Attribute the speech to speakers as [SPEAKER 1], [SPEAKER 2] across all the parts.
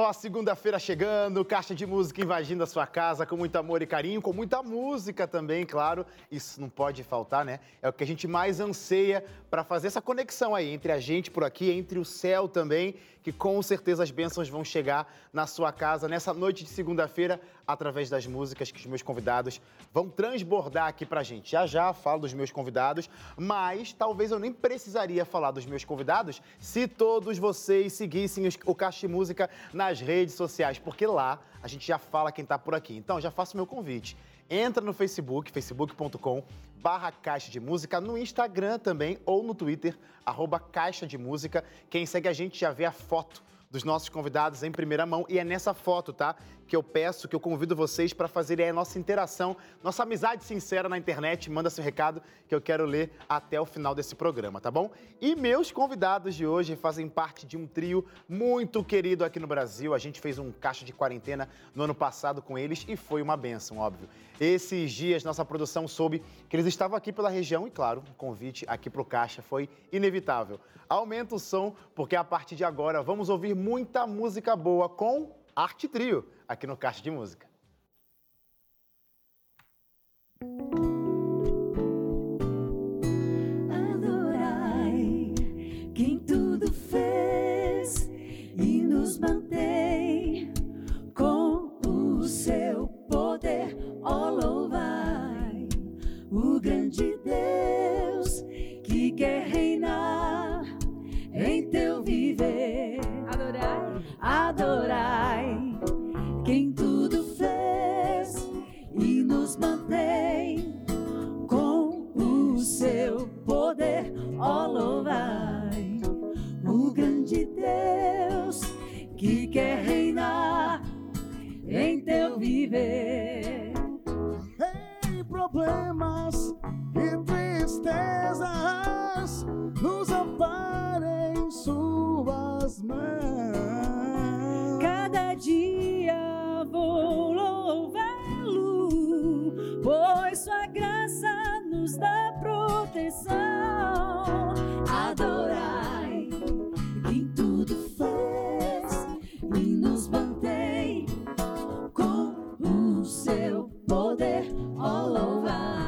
[SPEAKER 1] Ó, segunda-feira chegando, caixa de música invadindo a sua casa com muito amor e carinho, com muita música também, claro. Isso não pode faltar, né? É o que a gente mais anseia para fazer essa conexão aí entre a gente por aqui, entre o céu também, que com certeza as bênçãos vão chegar na sua casa nessa noite de segunda-feira, através das músicas que os meus convidados vão transbordar aqui pra gente. Já já falo dos meus convidados, mas talvez eu nem precisaria falar dos meus convidados se todos vocês seguissem o Caixa de Música na nas redes sociais, porque lá a gente já fala quem está por aqui. Então, já faço meu convite. Entra no Facebook, facebook.com barra Caixa de Música, no Instagram também ou no Twitter, arroba Caixa de Música. Quem segue a gente já vê a foto dos nossos convidados em primeira mão e é nessa foto, tá? Que eu peço, que eu convido vocês para fazerem a nossa interação, nossa amizade sincera na internet. Manda seu recado que eu quero ler até o final desse programa, tá bom? E meus convidados de hoje fazem parte de um trio muito querido aqui no Brasil. A gente fez um caixa de quarentena no ano passado com eles e foi uma benção, óbvio. Esses dias nossa produção soube que eles estavam aqui pela região e, claro, o convite aqui para o Caixa foi inevitável. Aumenta o som, porque a partir de agora vamos ouvir muita música boa com Arte Trio aqui no Caixa de Música.
[SPEAKER 2] Adorai quem tudo fez e nos mantém com o seu poder, ó louvai o grande Deus que quer reinar Adorai, quem tudo fez e nos mantém com o seu poder, ó louvai o grande Deus que quer reinar em teu viver.
[SPEAKER 3] Em problemas e tristezas, nos amparem suas mãos.
[SPEAKER 2] Dia vou louvá-lo, pois sua graça nos dá proteção. Adorai quem tudo fez e nos mantém com o seu poder, ó louvai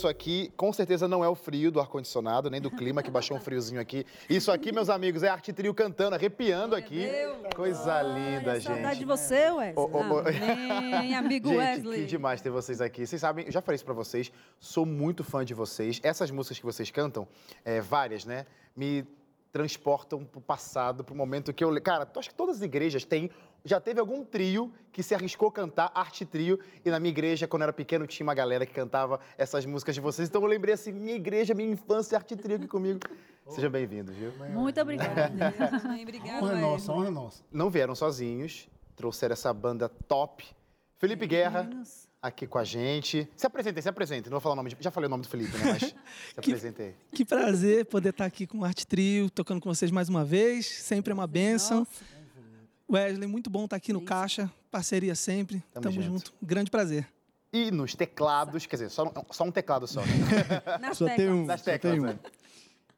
[SPEAKER 1] isso aqui, com certeza não é o frio do ar-condicionado, nem do clima que baixou um friozinho aqui. Isso aqui, meus amigos, é Arte Trio cantando, arrepiando aqui. Coisa linda, gente.
[SPEAKER 4] Saudade de você, Wesley.
[SPEAKER 1] Ô, ô.
[SPEAKER 4] Amém, amigo
[SPEAKER 1] Gente,
[SPEAKER 4] Wesley.
[SPEAKER 1] que demais ter vocês aqui. Vocês sabem, eu já falei isso pra vocês, sou muito fã de vocês. Essas músicas que vocês cantam, é, várias, né, me transportam pro passado, pro momento que eu... Cara, tu acha que todas as igrejas têm... Já teve algum trio que se arriscou a cantar arte trio e na minha igreja, quando eu era pequeno, tinha uma galera que cantava essas músicas de vocês. Então eu lembrei assim, minha igreja, minha infância, arte trio aqui comigo. Sejam bem-vindos, viu?
[SPEAKER 4] Muito obrigada. Mãe, obrigada,
[SPEAKER 3] Honra é nossa, honra é nossa.
[SPEAKER 1] Não vieram sozinhos, trouxeram essa banda top. Felipe Guerra, aqui com a gente. Se apresentem, se apresentem. Não vou falar o nome de... Já falei o nome do Felipe, né? Mas se apresentei.
[SPEAKER 5] Que prazer poder estar aqui com o Arte Trio, tocando com vocês mais uma vez. Sempre é uma bênção.
[SPEAKER 4] Nossa,
[SPEAKER 5] Wesley, muito bom estar aqui no. Caixa. Parceria sempre.
[SPEAKER 1] Tamo
[SPEAKER 5] Tamo,
[SPEAKER 1] junto.
[SPEAKER 5] junto. Grande prazer.
[SPEAKER 1] E nos teclados, quer dizer, só, só um teclado só. Né?
[SPEAKER 4] Nas
[SPEAKER 3] Só tem um, só
[SPEAKER 1] teclas,
[SPEAKER 3] tem um.
[SPEAKER 1] né?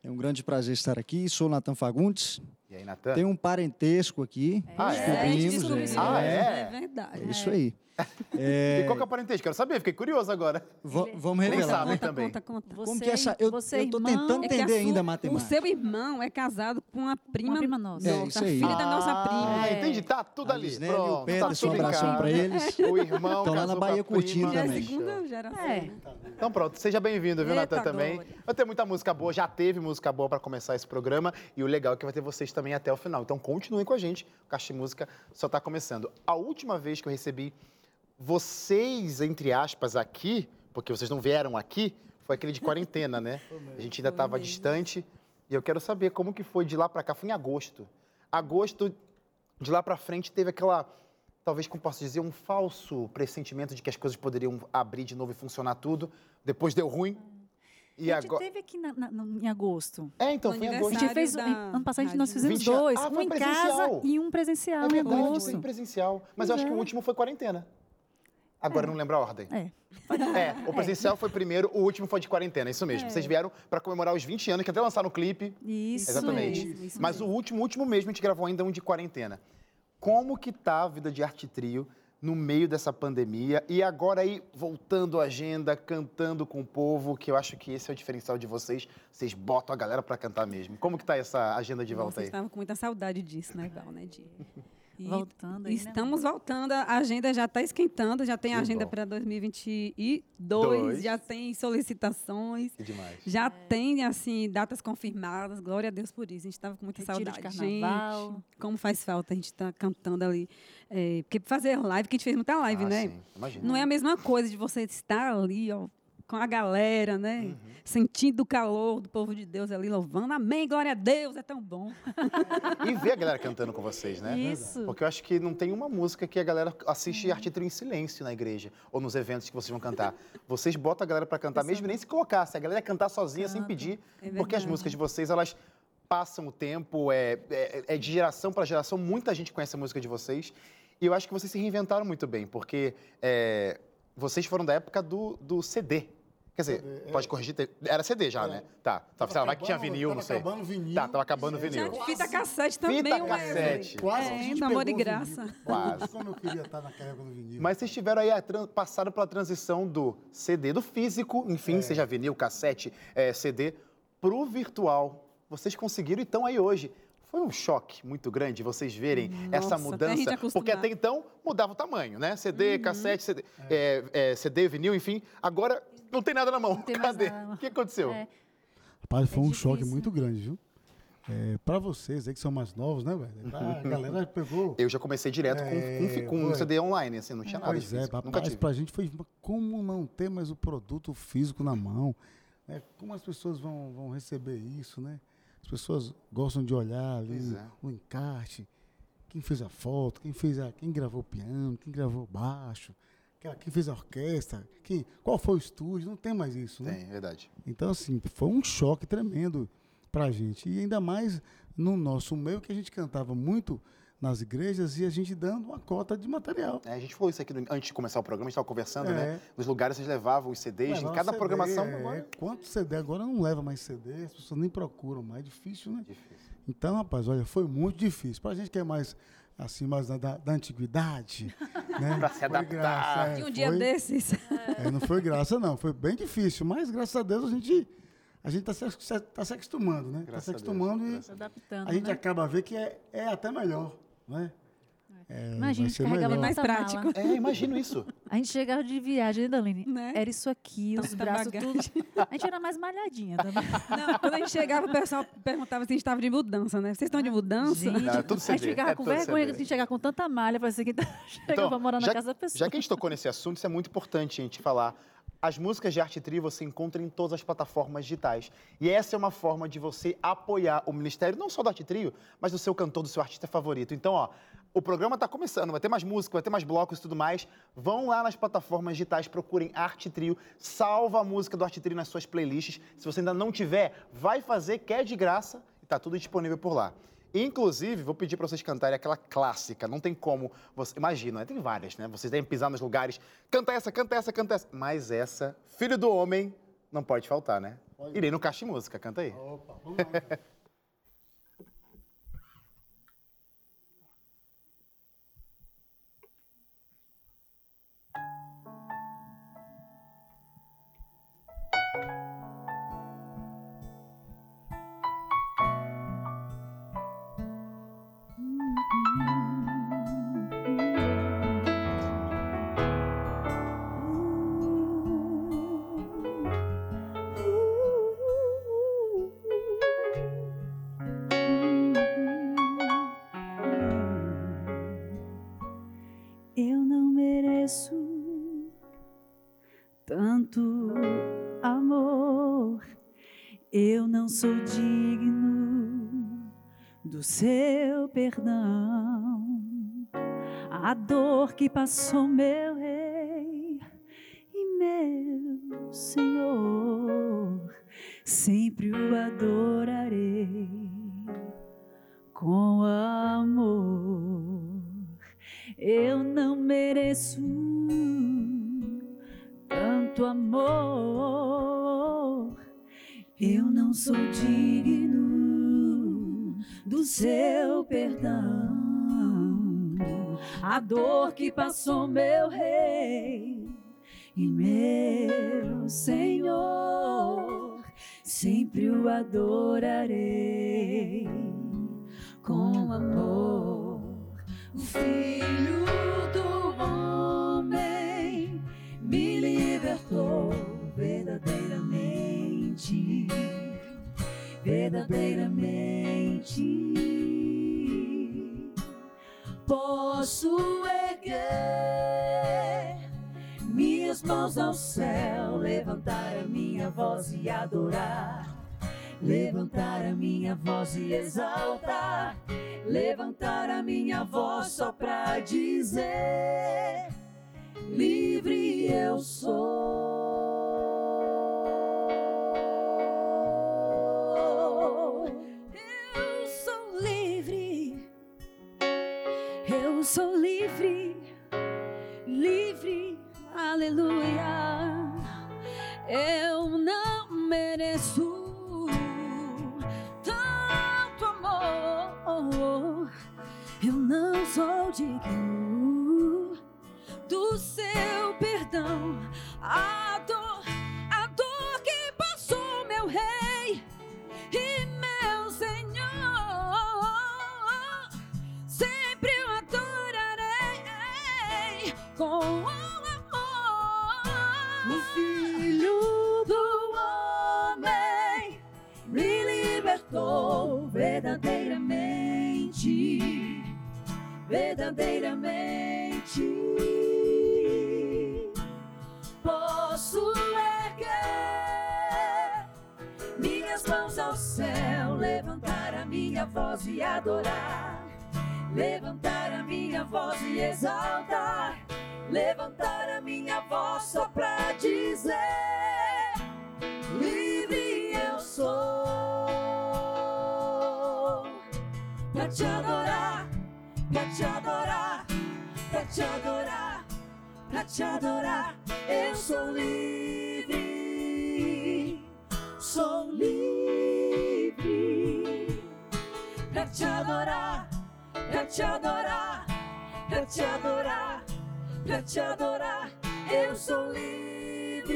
[SPEAKER 3] É um grande prazer estar aqui. Sou Natan Fagundes.
[SPEAKER 1] E aí, Natan?
[SPEAKER 3] Tem um parentesco aqui.
[SPEAKER 1] Ah, é?
[SPEAKER 3] Descobrimos, é.
[SPEAKER 1] Ah, é?
[SPEAKER 4] É verdade.
[SPEAKER 3] É isso aí.
[SPEAKER 1] E qual que é o parentesco? Quero saber, fiquei curioso agora.
[SPEAKER 3] Va- vamos revelar.
[SPEAKER 1] sabe.
[SPEAKER 4] Conta,
[SPEAKER 1] também.
[SPEAKER 4] conta, conta.
[SPEAKER 3] Como que é essa? Eu,
[SPEAKER 2] você é
[SPEAKER 3] eu tô tentando
[SPEAKER 4] É
[SPEAKER 3] entender
[SPEAKER 4] sua-
[SPEAKER 3] ainda a
[SPEAKER 4] O
[SPEAKER 3] matemática.
[SPEAKER 4] seu irmão é casado com a prima,
[SPEAKER 2] Uma prima nossa.
[SPEAKER 3] É, isso aí.
[SPEAKER 4] filha da nossa prima.
[SPEAKER 1] Ah,
[SPEAKER 2] É.
[SPEAKER 1] entendi. Tá tudo
[SPEAKER 3] A
[SPEAKER 1] ali.
[SPEAKER 3] E
[SPEAKER 1] Pronto,
[SPEAKER 3] o
[SPEAKER 1] tá
[SPEAKER 3] Peterson,
[SPEAKER 1] tudo
[SPEAKER 3] um abração
[SPEAKER 1] casa.
[SPEAKER 3] pra eles.
[SPEAKER 1] O irmão
[SPEAKER 3] Estão lá na Bahia
[SPEAKER 1] prima.
[SPEAKER 3] curtindo
[SPEAKER 4] Já é a
[SPEAKER 3] também.
[SPEAKER 4] segunda geração.
[SPEAKER 2] É.
[SPEAKER 4] né?
[SPEAKER 1] Então pronto, seja bem-vindo, viu, Natan, também. Vai ter muita música boa, já teve música boa para começar esse programa. E o legal é que vai ter vocês também até o final. Então continuem com a gente, o Caixa de Música só está começando. A última vez que eu recebi vocês, entre aspas, aqui, porque vocês não vieram aqui, foi aquele de quarentena, né? A gente ainda estava distante. E eu quero saber como que foi de lá para cá. Foi em agosto. Agosto, de lá para frente, teve aquela, talvez como posso dizer, um falso pressentimento de que as coisas poderiam abrir de novo e funcionar tudo. Depois deu ruim. E
[SPEAKER 2] a gente
[SPEAKER 1] agora.
[SPEAKER 2] teve aqui na- na- no- em agosto.
[SPEAKER 1] É, então,
[SPEAKER 4] No
[SPEAKER 1] foi em
[SPEAKER 2] A
[SPEAKER 1] agosto.
[SPEAKER 2] gente fez,
[SPEAKER 4] da
[SPEAKER 2] em- ano passado nós
[SPEAKER 4] rádio.
[SPEAKER 2] fizemos
[SPEAKER 1] 20 anos.
[SPEAKER 2] dois,
[SPEAKER 1] Ah,
[SPEAKER 2] um
[SPEAKER 1] foi
[SPEAKER 2] em
[SPEAKER 1] presencial.
[SPEAKER 2] casa e um presencial
[SPEAKER 1] É
[SPEAKER 2] em
[SPEAKER 1] verdade,
[SPEAKER 2] agosto.
[SPEAKER 1] foi presencial. Mas eu acho que o
[SPEAKER 2] é.
[SPEAKER 1] último foi quarentena. Agora eu não lembro a ordem.
[SPEAKER 2] É.
[SPEAKER 1] É, o presencial foi primeiro, o último foi de quarentena, isso mesmo.
[SPEAKER 2] É.
[SPEAKER 1] Vocês vieram para comemorar os 20 anos, que até lançaram o clipe.
[SPEAKER 2] Isso.
[SPEAKER 1] Exatamente.
[SPEAKER 4] mesmo, isso
[SPEAKER 1] Mas o último, o último mesmo, a gente gravou ainda um de quarentena. Como que tá a vida de Arte Trio no meio dessa pandemia? E agora aí, voltando à agenda, cantando com o povo, que eu acho que esse é o diferencial de vocês. Vocês botam a galera para cantar mesmo. Como que tá essa agenda de volta
[SPEAKER 4] Vocês
[SPEAKER 1] aí?
[SPEAKER 4] estavam com muita saudade disso, né, Val, né, de... E
[SPEAKER 2] Voltando aí, né,
[SPEAKER 4] Estamos voltando, a agenda já está esquentando, já tem
[SPEAKER 1] Que
[SPEAKER 4] agenda para
[SPEAKER 1] Dois.
[SPEAKER 4] 2022, já tem solicitações,
[SPEAKER 1] Que demais.
[SPEAKER 4] já tem, assim, datas confirmadas, glória a Deus por isso, a gente estava com muita
[SPEAKER 2] Retiro de
[SPEAKER 4] saudade.
[SPEAKER 2] carnaval.
[SPEAKER 4] Gente, como faz falta a gente estar cantando ali, é, porque fazer live, que a gente fez muita live,
[SPEAKER 1] Ah,
[SPEAKER 4] né?
[SPEAKER 1] sim, imagina.
[SPEAKER 4] Não é a mesma coisa de você estar ali, ó, com a galera, né?
[SPEAKER 1] Uhum.
[SPEAKER 4] Sentindo o calor do povo de Deus ali, louvando. Amém, glória a Deus, é tão bom.
[SPEAKER 1] E ver a galera cantando com vocês, né?
[SPEAKER 2] Isso.
[SPEAKER 1] Porque eu acho que não tem uma música que a galera assiste Arte Trio em silêncio na igreja ou nos eventos que vocês vão cantar. Vocês botam a galera para cantar, mesmo nem se colocar. Se a galera cantar sozinha, sem pedir,
[SPEAKER 4] É
[SPEAKER 1] porque as músicas de vocês, elas passam o tempo, é, é, é de geração para geração, muita gente conhece a música de vocês. E eu acho que vocês se reinventaram muito bem, porque é, vocês foram da época do, do CD. Quer dizer, pode corrigir, te- era CD já, né? Tá, tava, sei lá, vai que tinha vinil,
[SPEAKER 6] tava
[SPEAKER 1] não sei.
[SPEAKER 6] acabando vinil.
[SPEAKER 1] Tá, tava acabando vinil.
[SPEAKER 4] Já fita cassete também,
[SPEAKER 1] Fita cassete.
[SPEAKER 6] Quase
[SPEAKER 4] É,
[SPEAKER 6] a gente
[SPEAKER 4] do amor de graça.
[SPEAKER 6] vinil.
[SPEAKER 1] Quase.
[SPEAKER 6] Como eu queria estar naquela época do vinil.
[SPEAKER 1] Mas vocês tiveram aí, a tran- passaram pela transição do CD, do físico, enfim, seja vinil, cassete, CD, pro virtual. Vocês conseguiram e estão aí hoje. Foi um choque muito grande vocês verem essa
[SPEAKER 4] Nossa, até a gente
[SPEAKER 1] mudança,
[SPEAKER 4] acostumar.
[SPEAKER 1] porque até então mudava o tamanho, né? CD, cassete, CD, eh, eh, CD, vinil, enfim. Agora não tem nada na mão. Cadê?
[SPEAKER 2] nada.
[SPEAKER 1] O que aconteceu?
[SPEAKER 2] É.
[SPEAKER 6] Rapaz, foi
[SPEAKER 2] É
[SPEAKER 6] um choque muito grande, viu? É, pra vocês aí que são mais novos, né, velho? A galera pegou.
[SPEAKER 1] Eu já comecei direto com, com
[SPEAKER 6] É,
[SPEAKER 1] com. CD online, assim, não tinha nada
[SPEAKER 6] Pois é,
[SPEAKER 1] físico. Nunca
[SPEAKER 6] rapaz,
[SPEAKER 1] tive.
[SPEAKER 6] pra gente foi como não ter mais o produto físico na mão. né? Como as pessoas vão, vão receber isso, né? As pessoas gostam de olhar ali
[SPEAKER 1] é.
[SPEAKER 6] o encarte, quem fez a foto, quem fez a, quem gravou o piano, quem gravou o baixo, quem quem fez a orquestra, quem, qual foi o estúdio, não tem mais isso, né?
[SPEAKER 1] Tem, verdade.
[SPEAKER 6] Então, assim, foi um choque tremendo pra gente. E ainda mais no nosso meio, que a gente cantava muito nas igrejas e a gente dando uma cota de material.
[SPEAKER 1] É, a gente falou isso aqui no- antes de começar o programa, a gente estava conversando,
[SPEAKER 6] É.
[SPEAKER 1] né? Nos lugares vocês levavam os CDs, em cada
[SPEAKER 6] CD,
[SPEAKER 1] programação.
[SPEAKER 6] é,
[SPEAKER 1] agora-
[SPEAKER 6] Quanto CD agora não leva mais CD, as pessoas nem procuram mais, é difícil, né?
[SPEAKER 1] Difícil.
[SPEAKER 6] Então, rapaz, olha, foi muito difícil. Pra gente que é mais, assim, mais da, da, da antiguidade, né?
[SPEAKER 1] Pra se adaptar.
[SPEAKER 6] graça, é,
[SPEAKER 4] De um dia
[SPEAKER 6] foi-
[SPEAKER 4] desses.
[SPEAKER 6] é, não foi graça, não. Foi bem difícil. Mas, graças a Deus, a gente a gente está se, se- tá se acostumando, né? Está se
[SPEAKER 1] a Deus,
[SPEAKER 6] acostumando e
[SPEAKER 2] adaptando,
[SPEAKER 6] a gente
[SPEAKER 2] né?
[SPEAKER 6] acaba a ver que é, é até melhor, né? É,
[SPEAKER 2] Imagina, a
[SPEAKER 6] vai
[SPEAKER 2] gente carregava
[SPEAKER 6] melhor.
[SPEAKER 4] mais prático.
[SPEAKER 2] mala.
[SPEAKER 1] É, imagino isso.
[SPEAKER 2] A gente chegava de viagem, né, Daline?
[SPEAKER 4] Né?
[SPEAKER 2] Era isso aqui, os braços,
[SPEAKER 4] bagagem.
[SPEAKER 2] tudo. A gente era mais malhadinha também.
[SPEAKER 4] Não, quando a gente chegava, o pessoal perguntava se a gente estava de mudança, né? Vocês estão de mudança?
[SPEAKER 2] Gente,
[SPEAKER 1] Não, é tudo
[SPEAKER 2] a gente ficava
[SPEAKER 1] é
[SPEAKER 2] com vergonha de chegar com tanta malha, parecia que chegava
[SPEAKER 1] Então,
[SPEAKER 2] pra morar na
[SPEAKER 1] já,
[SPEAKER 2] casa da pessoa.
[SPEAKER 1] já que a gente tocou nesse assunto, isso é muito importante a gente falar. As músicas de Arte Tri você encontra em todas as plataformas digitais. E essa é uma forma de você apoiar o ministério, não só do Arte Trio, mas do seu cantor, do seu artista favorito. Então, ó, o programa está começando, vai ter mais música, vai ter mais blocos e tudo mais. Vão lá nas plataformas digitais, procurem Arte Trio, salva a música do Arte Trio nas suas playlists. Se você ainda não tiver, vai fazer, que é de graça e tá tudo disponível por lá. Inclusive, vou pedir para vocês cantarem aquela clássica. Não tem como. Você, imagina, né? tem várias, né? Vocês devem pisar nos lugares. Canta essa, canta essa, canta essa. Mas essa, Filho do Homem, não pode faltar, né? Irei no Caixa de Música, canta aí.
[SPEAKER 6] Opa, vamos lá.
[SPEAKER 2] perdão. A dor que passou meu que passou meu rei e meu voz e exaltar, levantar a minha voz só pra dizer: livre eu sou. Eu sou livre, eu sou livre, livre, aleluia. Eu não mereço digno do seu perdão. A exaltar, levantar a minha voz só pra dizer: livre eu sou, pra te adorar, pra te adorar, pra te adorar, pra te adorar, eu sou livre, sou livre. Pra te adorar, pra te adorar, pra te adorar, pra te adorar. Eu sou livre,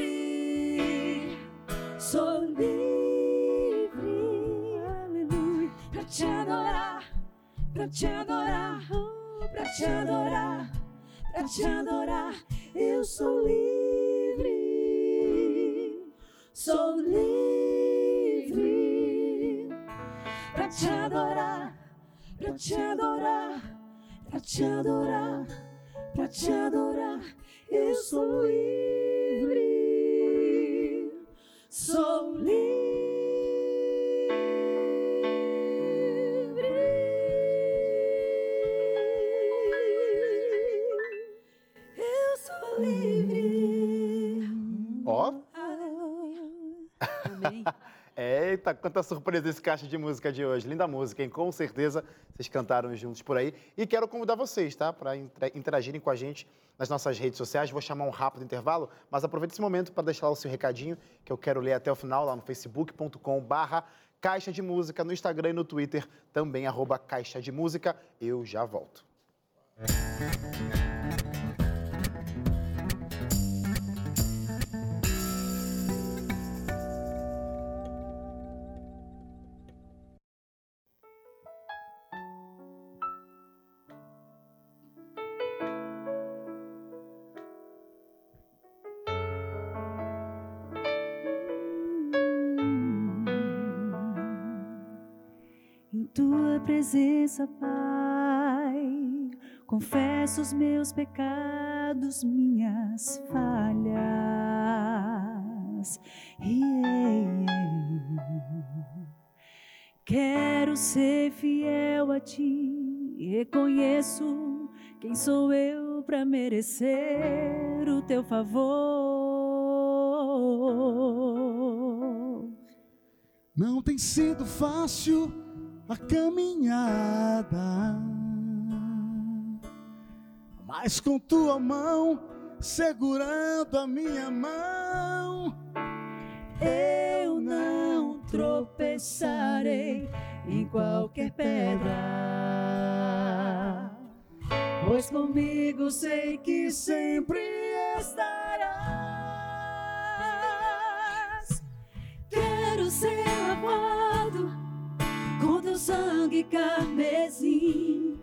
[SPEAKER 2] sou livre, aleluia. Pra te adorar, pra te adorar, pra te adorar, pra te adorar. Eu sou livre, sou livre pra te adorar, pra te adorar, pra te adorar, pra te adorar. Eu sou livre, sou livre. Eu sou livre.
[SPEAKER 1] Ó,
[SPEAKER 2] Aleluia. Amém.
[SPEAKER 1] Eita, quanta surpresa esse caixa de música de hoje. Linda música, hein? Com certeza vocês cantaram juntos por aí. E quero convidar vocês, tá? Para interagirem com a gente nas nossas redes sociais. Vou chamar um rápido intervalo, mas aproveite esse momento para deixar lá o seu recadinho, que eu quero ler até o final lá no facebook.com barra Caixa de Música, no Instagram e no Twitter, também arroba Caixa de Música. Eu já volto.
[SPEAKER 2] Presença, Pai, confesso os meus pecados, minhas falhas. Yeah. Quero ser fiel a ti, reconheço quem sou eu para merecer o teu favor.
[SPEAKER 6] Não tem sido fácil a caminhada, mas com tua mão segurando a minha mão,
[SPEAKER 2] Eu não tropeçarei em qualquer pedra, pois comigo sei que sempre estarás. Quero ser lavado com sangue carmesim.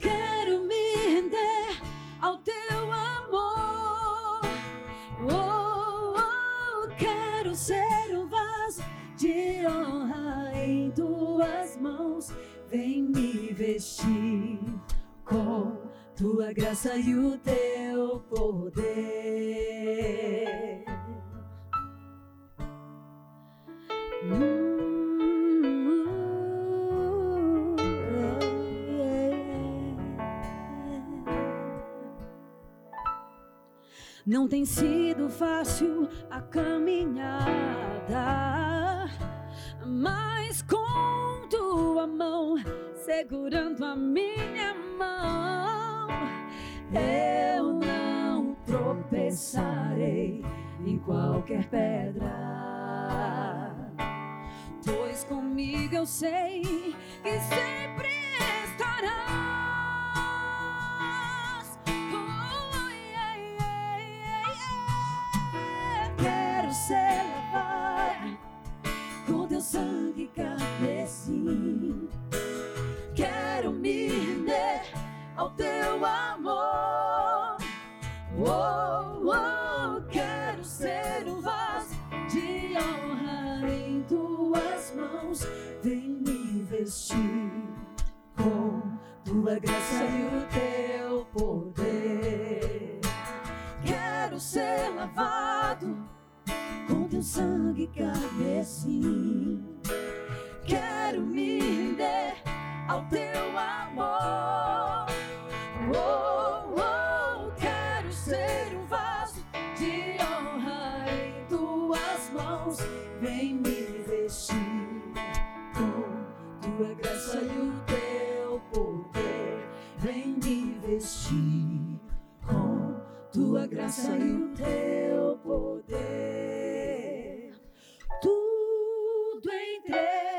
[SPEAKER 2] Quero me render ao teu amor. Oh, oh, quero ser um vaso de honra em tuas mãos. Vem me vestir com tua graça e o teu poder. Não tem sido fácil a caminhada, mas com tua mão segurando a minha mão, eu não tropeçarei em qualquer pedra, pois comigo eu sei que sempre estarás. Carmesim. Quero me render ao teu amor. Oh, oh, quero ser um vaso de honra em tuas mãos. Vem me vestir com tua graça e o teu poder. Quero ser lavado com teu sangue carmesim. Quero me render ao teu amor. Oh, oh, quero ser um vaso de honra em tuas mãos. Vem me vestir com tua graça e o teu poder. Vem me vestir com tua graça e o teu poder. Tudo entregarei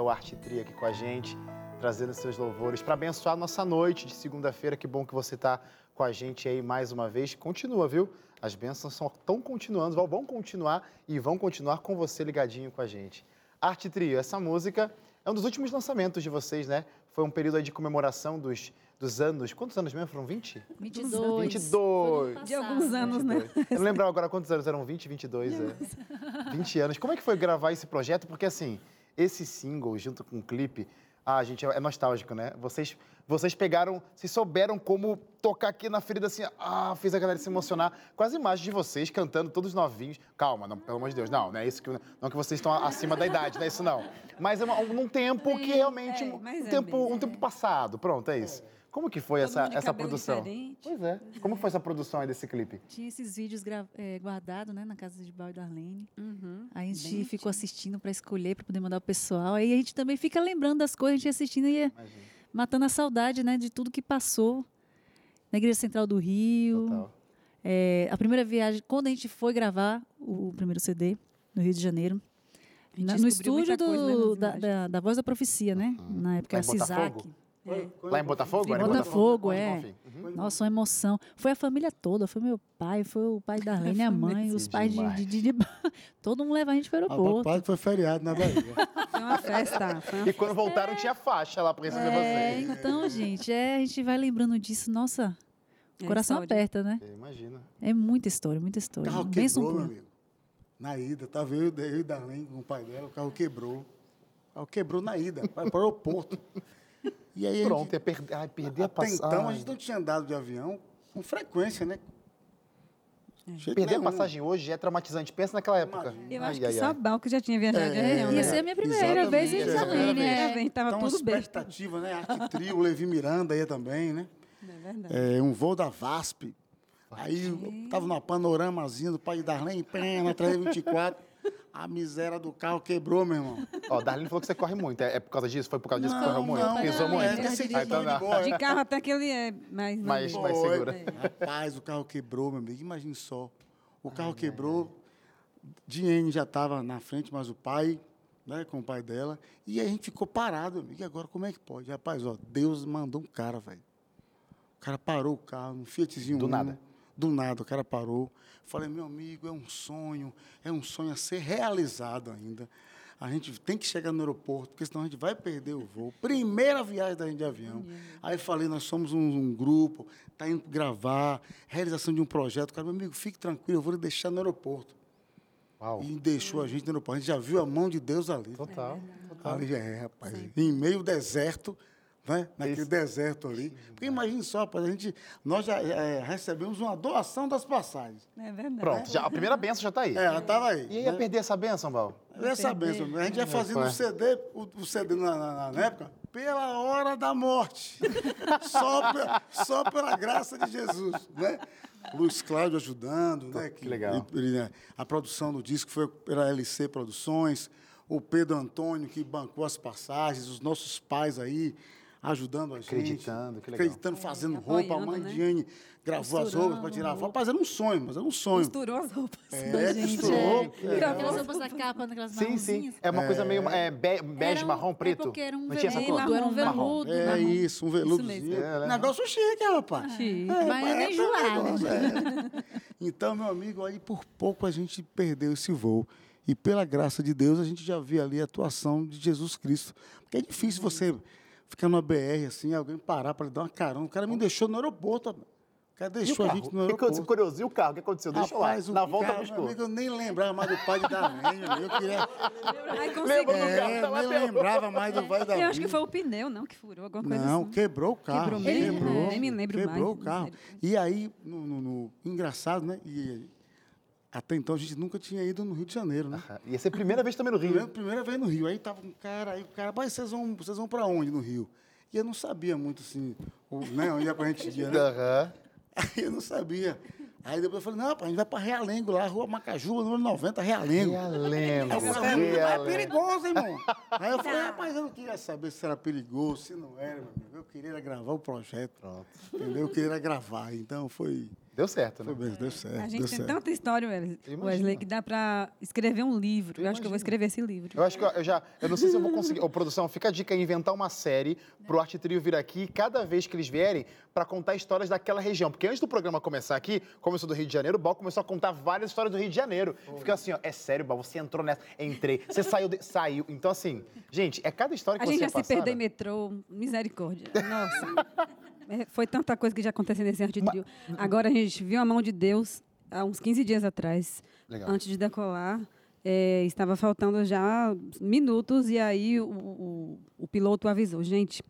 [SPEAKER 1] é o Arte Tri aqui com a gente, trazendo seus louvores para abençoar a nossa noite de segunda-feira. Que bom que você está com a gente aí mais uma vez. Continua, viu? As bênçãos estão continuando, vão continuar e vão continuar com você ligadinho com a gente. Arte Trio, essa música é um dos últimos lançamentos de vocês, né? Foi um período aí de comemoração dos, dos anos. Quantos anos mesmo? Foram 20?
[SPEAKER 2] 22.
[SPEAKER 1] 22.
[SPEAKER 4] De alguns anos, né?
[SPEAKER 1] 22. Eu não lembro agora quantos anos eram 20, 22, é. 20 anos. Como é que foi gravar esse projeto? Porque assim, esse single junto com o clipe, ah, gente, é nostálgico, né? Vocês, vocês pegaram, vocês souberam como tocar aqui na ferida assim, ah, fez a galera se emocionar com as imagens de vocês cantando todos novinhos. Calma, não, pelo amor de Deus, não, não é isso que não que vocês estão acima da idade, não é isso não. Mas é uma- um, tempo que realmente
[SPEAKER 4] é,
[SPEAKER 1] um,
[SPEAKER 4] é
[SPEAKER 1] tempo,
[SPEAKER 4] mesmo,
[SPEAKER 1] um tempo passado, pronto, é isso. Como que foi
[SPEAKER 4] Todo
[SPEAKER 1] essa essa produção?
[SPEAKER 4] diferente.
[SPEAKER 1] Pois é. Como foi essa produção aí desse clipe?
[SPEAKER 2] Tinha esses vídeos eh, guardados né, na casa de Bal e Darlene.
[SPEAKER 4] Uhum.
[SPEAKER 2] Aí a gente
[SPEAKER 4] Bem
[SPEAKER 2] ficou assistindo para escolher, para poder mandar o pessoal. Aí a gente também fica lembrando das coisas, a gente assistindo e ia
[SPEAKER 1] Imagina.
[SPEAKER 2] matando a saudade né, de tudo que passou na Igreja Central do Rio.
[SPEAKER 1] Total.
[SPEAKER 2] Eh, a primeira viagem, quando a gente foi gravar o primeiro CD, no Rio de Janeiro, na- no estúdio
[SPEAKER 4] coisa, né,
[SPEAKER 2] do- da, da, da Voz da Profecia, né? Na época, era
[SPEAKER 1] em
[SPEAKER 2] CISAC.
[SPEAKER 1] Lá em Botafogo?
[SPEAKER 2] Em Botafogo, é.
[SPEAKER 1] Uhum.
[SPEAKER 2] Nossa, uma emoção. Foi a família toda, foi meu pai, foi o pai da Arlene, a mãe, os pais de, de, de, de- Todo mundo leva a gente para o
[SPEAKER 6] Ah,
[SPEAKER 2] aeroporto.
[SPEAKER 6] papai que foi feriado na Bahia.
[SPEAKER 4] Foi uma festa. Foi uma
[SPEAKER 1] E quando voltaram tinha faixa lá pra receber
[SPEAKER 2] É,
[SPEAKER 1] vocês.
[SPEAKER 2] então, gente, é, a gente vai lembrando disso, nossa, o
[SPEAKER 4] É
[SPEAKER 2] coração
[SPEAKER 4] história.
[SPEAKER 2] aperta, né?
[SPEAKER 1] Eu imagino.
[SPEAKER 2] É muita história, muita história.
[SPEAKER 6] O carro quebrou, meu amigo. Na ida, tava eu, eu e Darlene com o pai dela, o carro quebrou. O carro quebrou na ida, para o aeroporto. E aí a
[SPEAKER 1] Pronto,
[SPEAKER 6] gente,
[SPEAKER 1] ia perder, ai, perder a
[SPEAKER 6] até
[SPEAKER 1] passagem.
[SPEAKER 6] então a gente não tinha andado de avião com frequência, né? Jeito
[SPEAKER 1] Perder a
[SPEAKER 6] nenhum.
[SPEAKER 1] passagem hoje é traumatizante. Pensa naquela época.
[SPEAKER 4] Eu
[SPEAKER 1] Ai,
[SPEAKER 4] acho que
[SPEAKER 1] ai,
[SPEAKER 4] só
[SPEAKER 1] ai.
[SPEAKER 4] Bal que já tinha viajado de avião,
[SPEAKER 2] Ia
[SPEAKER 4] né?
[SPEAKER 2] ser a minha primeira
[SPEAKER 6] Exatamente,
[SPEAKER 2] vez em
[SPEAKER 6] essa é a
[SPEAKER 2] Darlene.
[SPEAKER 6] primeira
[SPEAKER 2] é.
[SPEAKER 4] A gente tava
[SPEAKER 6] Então,
[SPEAKER 4] tudo besta.
[SPEAKER 6] expectativa, né? Arte Trio, Levi Miranda ia também, né?
[SPEAKER 4] É verdade.
[SPEAKER 6] É, um voo da VASP. Aí eu tava numa panoramazinha do pai de Darlene, pé, na 324. A miséria do carro quebrou, meu irmão.
[SPEAKER 1] Ó, Darlene falou que você corre muito. É, é por causa disso? Foi por causa disso que
[SPEAKER 6] Não,
[SPEAKER 1] correu muito?
[SPEAKER 6] não,
[SPEAKER 1] Pisou
[SPEAKER 6] não,
[SPEAKER 1] muito?
[SPEAKER 6] é
[SPEAKER 1] Ah, então não.
[SPEAKER 6] de boa.
[SPEAKER 4] De carro até que ele é mais...
[SPEAKER 1] Mais- mais segura.
[SPEAKER 6] Rapaz, o carro quebrou, meu amigo. Imagine só. O carro quebrou. Diene já estava na frente, mas o pai, né, com o pai dela. E aí a gente ficou parado, meu amigo. E agora como é que pode? Rapaz, ó, Deus mandou um cara, velho. O cara parou o carro, um Fiatzinho
[SPEAKER 1] Do nada.
[SPEAKER 6] Do nada, o cara parou. Falei, meu amigo, é um sonho, é um sonho a ser realizado ainda. A gente tem que chegar no aeroporto, porque senão a gente vai perder o voo. Primeira viagem da gente de avião. Aí falei, nós somos um, um grupo, tá indo gravar, realização de um projeto. Cara, meu amigo, fique tranquilo, eu vou lhe deixar no aeroporto.
[SPEAKER 1] Uau.
[SPEAKER 6] E deixou a gente no aeroporto. A gente já viu a mão de Deus ali.
[SPEAKER 1] Total.
[SPEAKER 6] Ali já é, rapaz. Em meio ao deserto, né? Naquele
[SPEAKER 1] Isso.
[SPEAKER 6] deserto ali. Porque imagine só, a gente, nós já é, recebemos uma doação das passagens.
[SPEAKER 4] É verdade.
[SPEAKER 1] Pronto, já, a primeira benção já tá aí.
[SPEAKER 6] É, ela estava aí.
[SPEAKER 1] E aí ia
[SPEAKER 6] né?
[SPEAKER 1] perder essa benção, Val?
[SPEAKER 6] Essa benção. A gente ia fazendo
[SPEAKER 1] foi.
[SPEAKER 6] o CD, o, o CD na, na- na época, pela hora da morte. só, pe- só pela graça de Jesus, né? Luiz Cláudio ajudando, né?
[SPEAKER 1] Que legal.
[SPEAKER 6] ele- ele, né, a produção do disco foi pela LC Produções, o Pedro Antônio que bancou as passagens, os nossos pais aí ajudando a gente.
[SPEAKER 1] Acreditando, que legal.
[SPEAKER 6] Acreditando, fazendo roupa. A mãe
[SPEAKER 4] né?
[SPEAKER 6] de Anne gravou as roupas para tirar foto. Rapaz, era um sonho, mas era um sonho.
[SPEAKER 4] Costurou as roupas.
[SPEAKER 6] É,
[SPEAKER 2] gente,
[SPEAKER 6] costurou.
[SPEAKER 2] é. Aquelas roupas da capa, naquelas
[SPEAKER 1] Sim, sim. É uma coisa meio é, be- bege,
[SPEAKER 2] Era um-
[SPEAKER 1] marrom,
[SPEAKER 2] é
[SPEAKER 1] preto.
[SPEAKER 2] porque era um
[SPEAKER 1] Não tinha essa
[SPEAKER 2] veludo,
[SPEAKER 1] cor?
[SPEAKER 2] era um
[SPEAKER 1] Marrom.
[SPEAKER 2] veludo.
[SPEAKER 6] É
[SPEAKER 2] marrom.
[SPEAKER 6] isso, um veludozinho.
[SPEAKER 4] mesmo.
[SPEAKER 1] É, né?
[SPEAKER 6] Negócio chique, rapaz.
[SPEAKER 2] Chique,
[SPEAKER 6] É,
[SPEAKER 2] mas
[SPEAKER 6] é,
[SPEAKER 2] nem
[SPEAKER 6] é,
[SPEAKER 2] enjoado.
[SPEAKER 6] é. Então, meu amigo, aí por pouco a gente perdeu esse voo. E pela graça de Deus, a gente já vê ali a atuação de Jesus Cristo. Porque é difícil você ficar numa BR assim, alguém parar para lhe dar uma carona. O cara me deixou no aeroporto. O cara
[SPEAKER 1] E o
[SPEAKER 6] deixou a
[SPEAKER 1] carro?
[SPEAKER 6] gente
[SPEAKER 1] O
[SPEAKER 6] no aeroporto.
[SPEAKER 1] Curioso, e o carro? O que aconteceu? Deixa
[SPEAKER 6] Rapaz,
[SPEAKER 1] lá. Na volta
[SPEAKER 6] cara,
[SPEAKER 1] buscou.
[SPEAKER 6] amigo, eu nem lembrava mais do pai de Darlene. meu amigo. Eu queria...
[SPEAKER 1] Do carro?
[SPEAKER 6] É,
[SPEAKER 1] Tá lá
[SPEAKER 6] nem
[SPEAKER 1] dentro.
[SPEAKER 6] lembrava mais do pai da
[SPEAKER 4] Eu acho que foi o pneu, não, que furou, alguma coisa
[SPEAKER 6] Não,
[SPEAKER 4] assim.
[SPEAKER 6] quebrou o carro.
[SPEAKER 4] Quebrou mesmo?
[SPEAKER 6] Quebrou,
[SPEAKER 4] Nem me lembro
[SPEAKER 6] quebrou
[SPEAKER 4] mais,
[SPEAKER 6] o carro. E aí, no, no- no- engraçado, né? E até então a gente nunca tinha ido no Rio de Janeiro, né?
[SPEAKER 1] Ah, Ia ser a primeira vez também no
[SPEAKER 6] Primeira,
[SPEAKER 1] Rio.
[SPEAKER 6] primeira vez no Rio. Aí tava um cara, aí o cara, mas vocês vão, vocês vão pra onde no Rio? E eu não sabia muito assim, o, né, onde é pra gente ir, né?
[SPEAKER 1] Aham.
[SPEAKER 6] Aí eu não sabia. Aí depois eu falei, não, pá, a gente vai pra Realengo lá, Rua Macajuba, número 90, Realengo.
[SPEAKER 1] Realengo.
[SPEAKER 6] Aí o cara, "Mas é
[SPEAKER 1] Realengo.
[SPEAKER 6] perigoso, irmão. Aí eu falei, rapaz, eu não queria saber se era perigoso, se não era, meu amigo. Eu queria era gravar o projeto.
[SPEAKER 1] Pronto.
[SPEAKER 6] Entendeu? Eu queria era gravar. Então foi.
[SPEAKER 1] Deu certo, né?
[SPEAKER 6] Foi bem, deu certo.
[SPEAKER 4] A gente
[SPEAKER 6] deu
[SPEAKER 4] tem
[SPEAKER 6] certo.
[SPEAKER 4] tanta história, Wesley,
[SPEAKER 1] Imagina.
[SPEAKER 4] Wesley, que dá pra escrever um livro. Eu acho que eu vou escrever esse livro.
[SPEAKER 1] Eu acho que eu, eu já. Eu não sei se eu vou conseguir. Ô, produção, fica a dica aí, inventar uma série pro Arte Trio vir aqui, cada vez que eles vierem, para contar histórias daquela região. Porque antes do programa começar aqui, começou do Rio de Janeiro, o Bal começou a contar várias histórias do Rio de Janeiro. Fica assim, ó, é sério, Bal, você entrou nessa. Entrei. Você saiu. de- Saiu. Então, assim, gente, é cada história que
[SPEAKER 4] A
[SPEAKER 1] você
[SPEAKER 4] gente já se perdeu em metrô, misericórdia. Nossa. É, Foi tanta coisa que já aconteceu nesse arte trio. Agora a gente viu a mão de Deus há uns 15 dias atrás,
[SPEAKER 1] Legal.
[SPEAKER 4] antes de decolar. é, estava faltando já minutos e aí o, o- o piloto avisou, gente,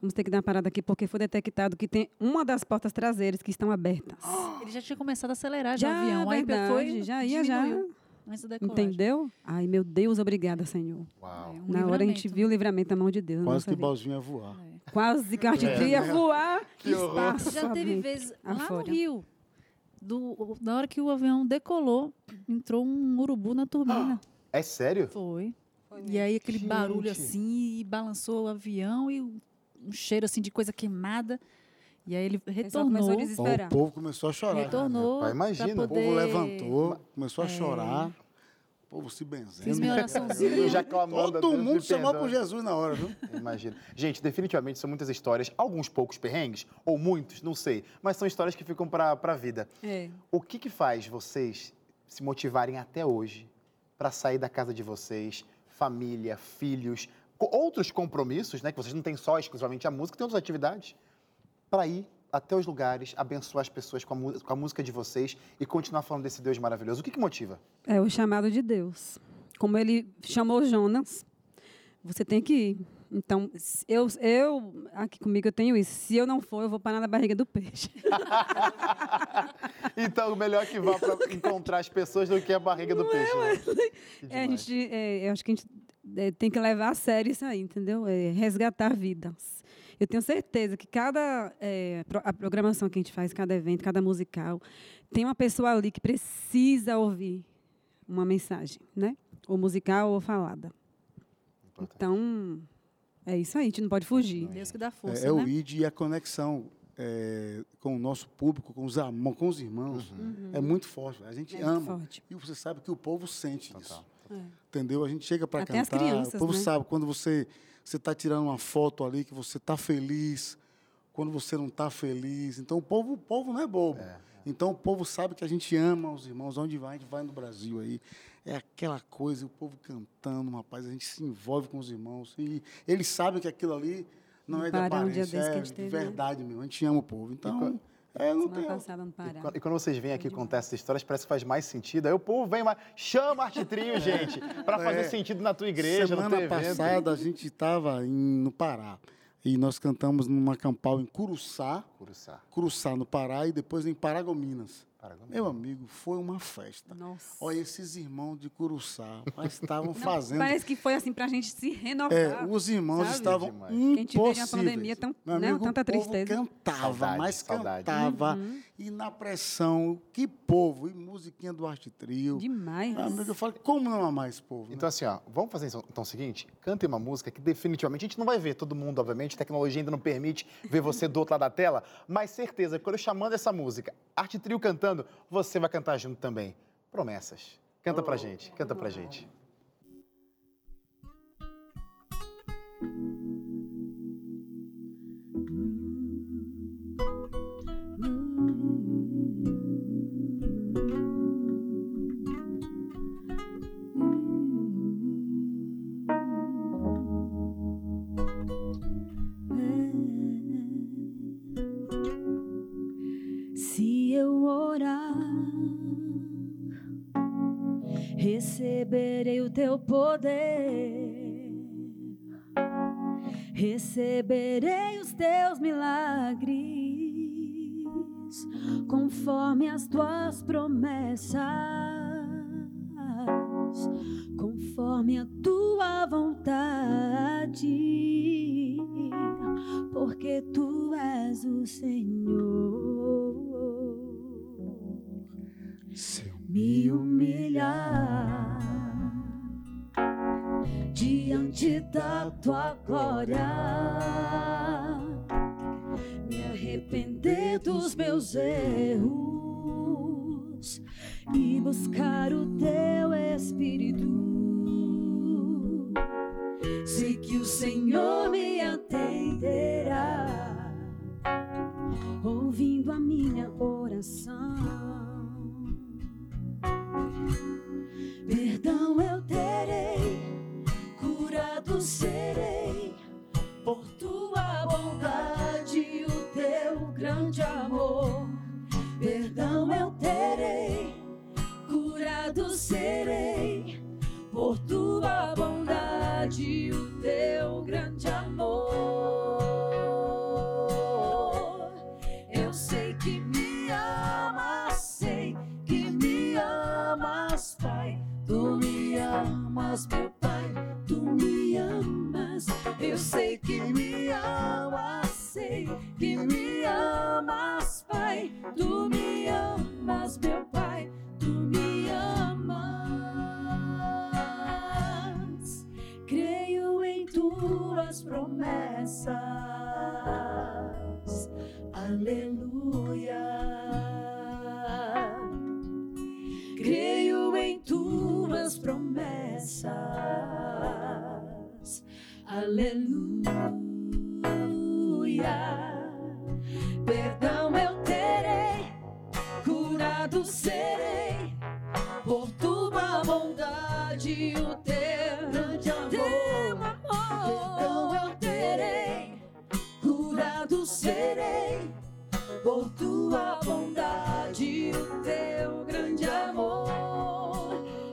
[SPEAKER 4] vamos ter que dar uma parada aqui porque foi detectado que tem uma das portas traseiras que estão abertas.
[SPEAKER 2] Ele já tinha começado a acelerar
[SPEAKER 4] Já,
[SPEAKER 2] já, o avião. Aí
[SPEAKER 4] verdade,
[SPEAKER 2] foi,
[SPEAKER 4] já ia, já.
[SPEAKER 2] diminuiu.
[SPEAKER 4] Entendeu? Ai, meu Deus, obrigada, Senhor.
[SPEAKER 1] Uau.
[SPEAKER 2] É, um
[SPEAKER 4] Na hora a gente viu o livramento da mão de Deus.
[SPEAKER 6] Quase que o. Balzinho ia voar.
[SPEAKER 4] Quase que a gente ia voar.
[SPEAKER 1] Que
[SPEAKER 4] espaço,
[SPEAKER 2] Já teve vezes lá no Rio, do, na hora que o avião decolou, entrou um urubu na turbina.
[SPEAKER 1] É sério?
[SPEAKER 2] Foi. E aí aquele barulho
[SPEAKER 1] Gente.
[SPEAKER 2] assim, e balançou o avião e um cheiro assim de coisa queimada. E aí ele retornou.
[SPEAKER 4] desesperar.
[SPEAKER 6] o povo começou a chorar.
[SPEAKER 2] Retornou.
[SPEAKER 1] pai,
[SPEAKER 2] pra
[SPEAKER 1] imagina.
[SPEAKER 6] O
[SPEAKER 2] poder...
[SPEAKER 6] povo levantou, começou
[SPEAKER 4] É.
[SPEAKER 6] a chorar. O povo se benzendo.
[SPEAKER 2] Fiz minha
[SPEAKER 1] Eu
[SPEAKER 2] oraçãozinha.
[SPEAKER 1] já clamando
[SPEAKER 6] Todo
[SPEAKER 1] Deus,
[SPEAKER 6] mundo chamou por Jesus na hora, viu?
[SPEAKER 1] Imagina. Gente, definitivamente são muitas histórias, alguns poucos perrengues, ou muitos, não sei, mas são histórias que ficam para a vida.
[SPEAKER 4] É.
[SPEAKER 1] O que, que faz vocês se motivarem até hoje para sair da casa de vocês, família, filhos, outros compromissos, né? Que vocês não têm só exclusivamente a música, tem outras atividades, para ir até os lugares, abençoar as pessoas com a, com a música de vocês e continuar falando desse Deus maravilhoso. O que, que motiva?
[SPEAKER 4] É o chamado de Deus. Como ele chamou Jonas, você tem que ir. Então, eu, eu, aqui comigo, eu tenho isso. Se eu não for, eu vou parar na barriga do peixe.
[SPEAKER 1] Então, melhor que vá para encontrar as pessoas do que a barriga do peixe. né?
[SPEAKER 4] É, a gente, é, eu acho que a gente é, tem que levar a sério isso aí, entendeu? É, resgatar vidas. Eu tenho certeza que cada é, a programação que a gente faz, cada evento, cada musical, tem uma pessoa ali que precisa ouvir uma mensagem, né? Ou musical ou falada. Então, é isso aí, a gente não pode fugir.
[SPEAKER 2] Deus que dá força,
[SPEAKER 6] É, é
[SPEAKER 2] né?
[SPEAKER 6] o ID e a conexão é, com o nosso público, com os, am- com os irmãos, é muito forte. A gente
[SPEAKER 4] Uhum. É
[SPEAKER 6] ama.
[SPEAKER 4] forte.
[SPEAKER 6] E você sabe que o povo sente
[SPEAKER 1] Total.
[SPEAKER 6] isso.
[SPEAKER 4] É.
[SPEAKER 6] Entendeu? A gente chega para
[SPEAKER 4] Até
[SPEAKER 6] cantar,
[SPEAKER 4] as crianças,
[SPEAKER 6] o povo
[SPEAKER 4] né?
[SPEAKER 6] sabe quando você você está tirando uma foto ali que você está feliz, quando você não está feliz. Então o povo, o povo não é bobo. Então o povo sabe que a gente ama os irmãos, onde vai, a gente vai no Brasil aí. É aquela coisa, o povo cantando, rapaz, a gente se envolve com os irmãos. E eles sabem que aquilo ali não é de
[SPEAKER 4] um
[SPEAKER 6] aparência,
[SPEAKER 4] a
[SPEAKER 6] é de
[SPEAKER 4] né?
[SPEAKER 6] verdade mesmo. A gente ama o povo. Então, é, não tem...
[SPEAKER 4] Semana passada no
[SPEAKER 1] E
[SPEAKER 4] Pará.
[SPEAKER 1] e quando vocês vêm aqui contar essas histórias, parece que faz mais sentido. Aí o povo vem mais. Chama Arte Trio, gente, para fazer
[SPEAKER 6] É.
[SPEAKER 1] sentido na tua igreja,
[SPEAKER 6] Semana passada a gente estava no Pará. E nós cantamos numa campal em Curuçá,
[SPEAKER 1] Curuçá.
[SPEAKER 6] Curuçá, no Pará, e depois em Paragominas. Meu amigo, foi uma festa.
[SPEAKER 4] Nossa.
[SPEAKER 6] Olha, esses irmãos de Curuçá, mas estavam
[SPEAKER 4] Não,
[SPEAKER 6] fazendo.
[SPEAKER 4] Parece que foi assim pra gente se renovar.
[SPEAKER 6] É, os irmãos
[SPEAKER 4] sabe?
[SPEAKER 6] estavam
[SPEAKER 4] a uma
[SPEAKER 6] impossíveis.
[SPEAKER 4] pandemia tão-
[SPEAKER 6] Meu
[SPEAKER 4] né,
[SPEAKER 6] amigo,
[SPEAKER 4] tanta
[SPEAKER 6] o povo
[SPEAKER 4] tristeza.
[SPEAKER 6] cantava,
[SPEAKER 1] Saudade,
[SPEAKER 6] mas
[SPEAKER 1] saudade.
[SPEAKER 6] cantava.
[SPEAKER 4] Uhum.
[SPEAKER 6] E na pressão, que povo! E musiquinha do Arte Trio.
[SPEAKER 4] Demais.
[SPEAKER 6] Meu amigo, eu falo, como não amar esse povo? né?
[SPEAKER 1] Então, assim, ó, vamos fazer então, então o seguinte: cantem uma música que definitivamente a gente não vai ver todo mundo, obviamente, a tecnologia ainda não permite ver você do outro lado da tela, mas certeza quando eu chamando essa música, Arte Trio cantando, você vai cantar junto também. Promessas. Canta pra gente, canta pra gente.
[SPEAKER 2] Poder, receberei os teus milagres, promessas. Aleluia. Creio em tuas promessas. Aleluia. Por tua bondade o teu grande amor.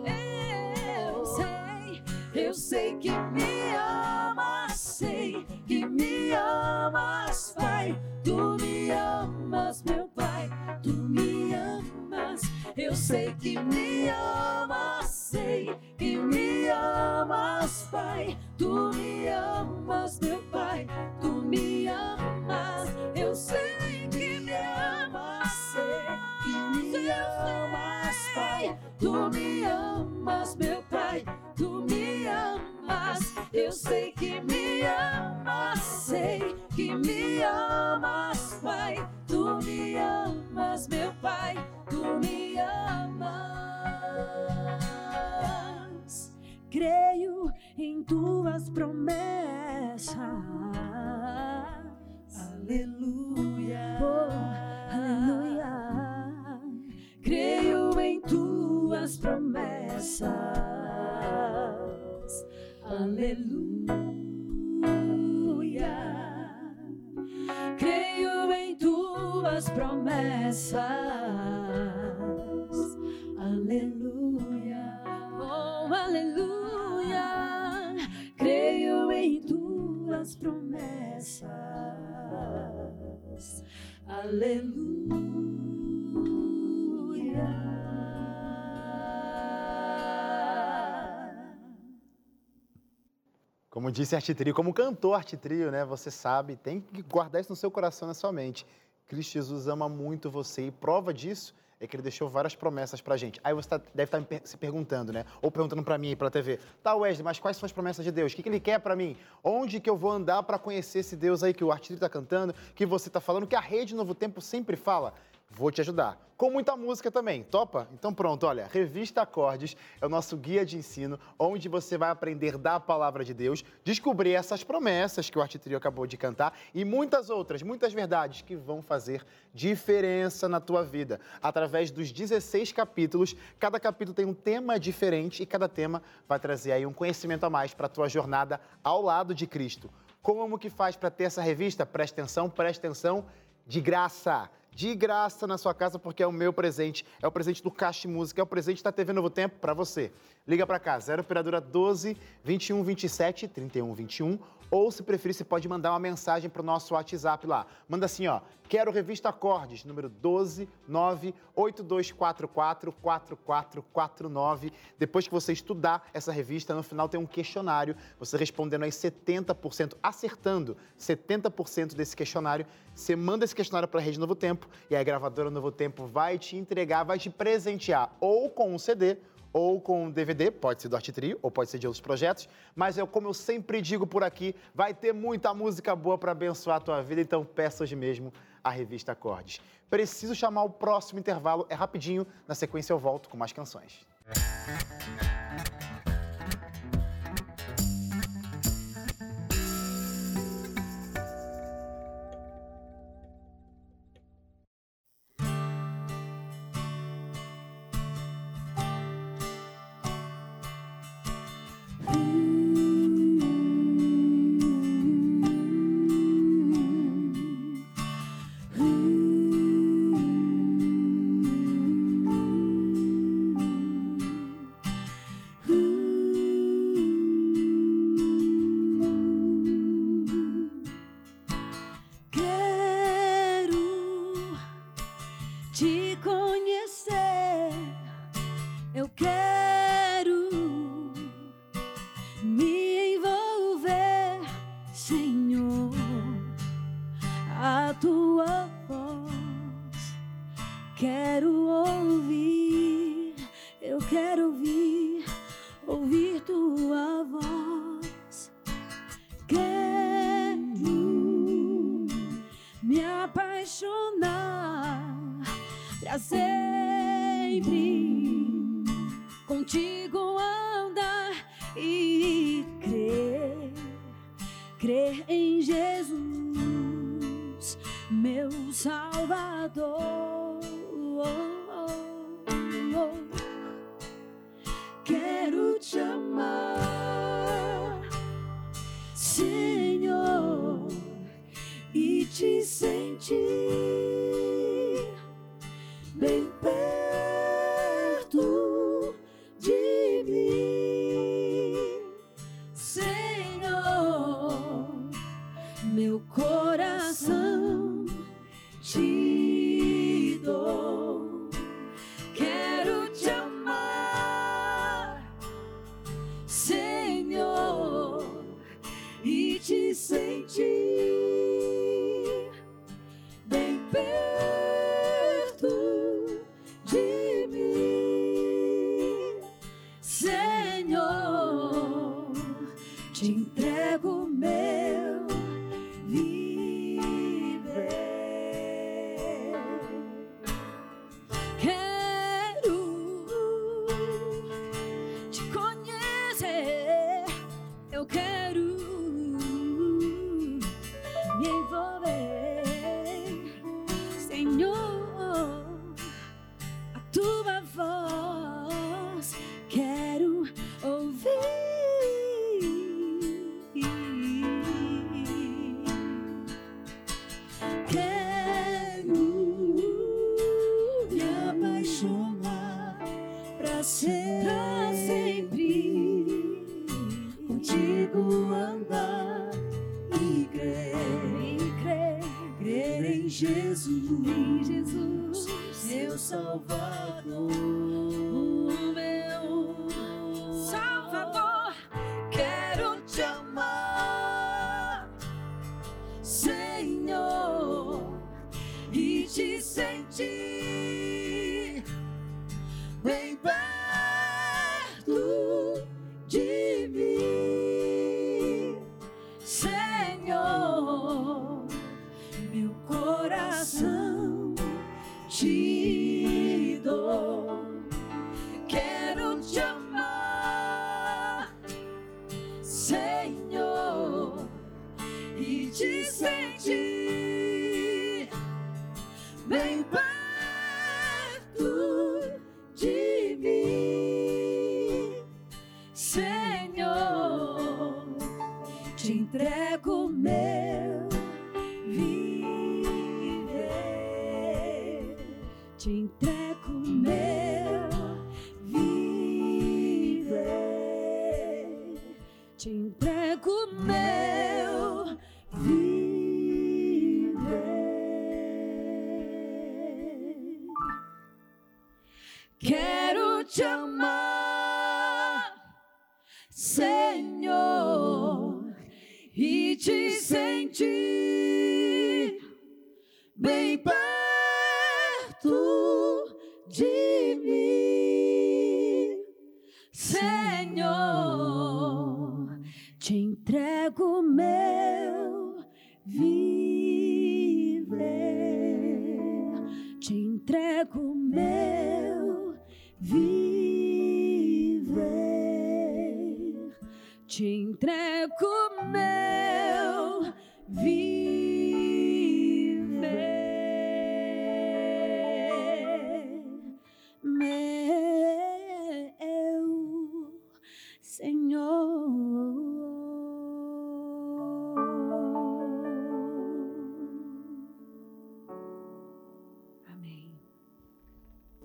[SPEAKER 2] Eu sei, eu sei que me amas, sei que me amas, Pai. Tu me amas, meu Pai, tu me amas. Eu sei que me amas, sei que me amas, Pai. Tu me amas, Aleluia.
[SPEAKER 1] Como disse Arte Trio, como cantou Arte Trio, né? Você sabe, tem que guardar isso no seu coração, na sua mente. Cristo Jesus ama muito você e prova disso é que ele deixou várias promessas pra gente. Aí você tá- deve estar per- se perguntando, né? Ou perguntando pra mim aí pela TV. Tá, Wesley, mas quais são as promessas de Deus? O que, que ele quer pra mim? Onde que eu vou andar pra conhecer esse Deus aí que o Trio tá cantando, que você tá falando, que a Rede Novo Tempo sempre fala? Vou te ajudar. Com muita música também. Topa? Então pronto, olha, Revista Acordes é o nosso guia de ensino, onde você vai aprender da palavra de Deus, descobrir essas promessas que o Arte Trio acabou de cantar e muitas outras, muitas verdades que vão fazer diferença na tua vida. Através dos 16 capítulos, cada capítulo tem um tema diferente e cada tema vai trazer aí um conhecimento a mais para a tua jornada ao lado de Cristo. Como que faz para ter essa revista? Presta atenção, presta atenção, de graça. De graça na sua casa, porque é o meu presente, é o presente do Caixa Música, é o presente da TV Novo Tempo para você. Liga para cá, 0 operadora 12 21 27 31 21, ou se preferir, você pode mandar uma mensagem para o nosso WhatsApp lá. Manda assim, ó, quero revista Acordes, número 12 9 8244 4449. Depois que você estudar essa revista, no final tem um questionário, você respondendo aí 70%, acertando 70% desse questionário, você manda esse questionário para a Rede Novo Tempo e a gravadora Novo Tempo vai te entregar, vai te presentear ou com um CD ou com DVD, pode ser do Arte Trio ou pode ser de outros projetos, mas é como eu sempre digo por aqui, vai ter muita música boa para abençoar a tua vida, então peça hoje mesmo a revista Acordes. Preciso chamar o próximo intervalo, é rapidinho, na sequência eu volto com mais canções.
[SPEAKER 2] Quero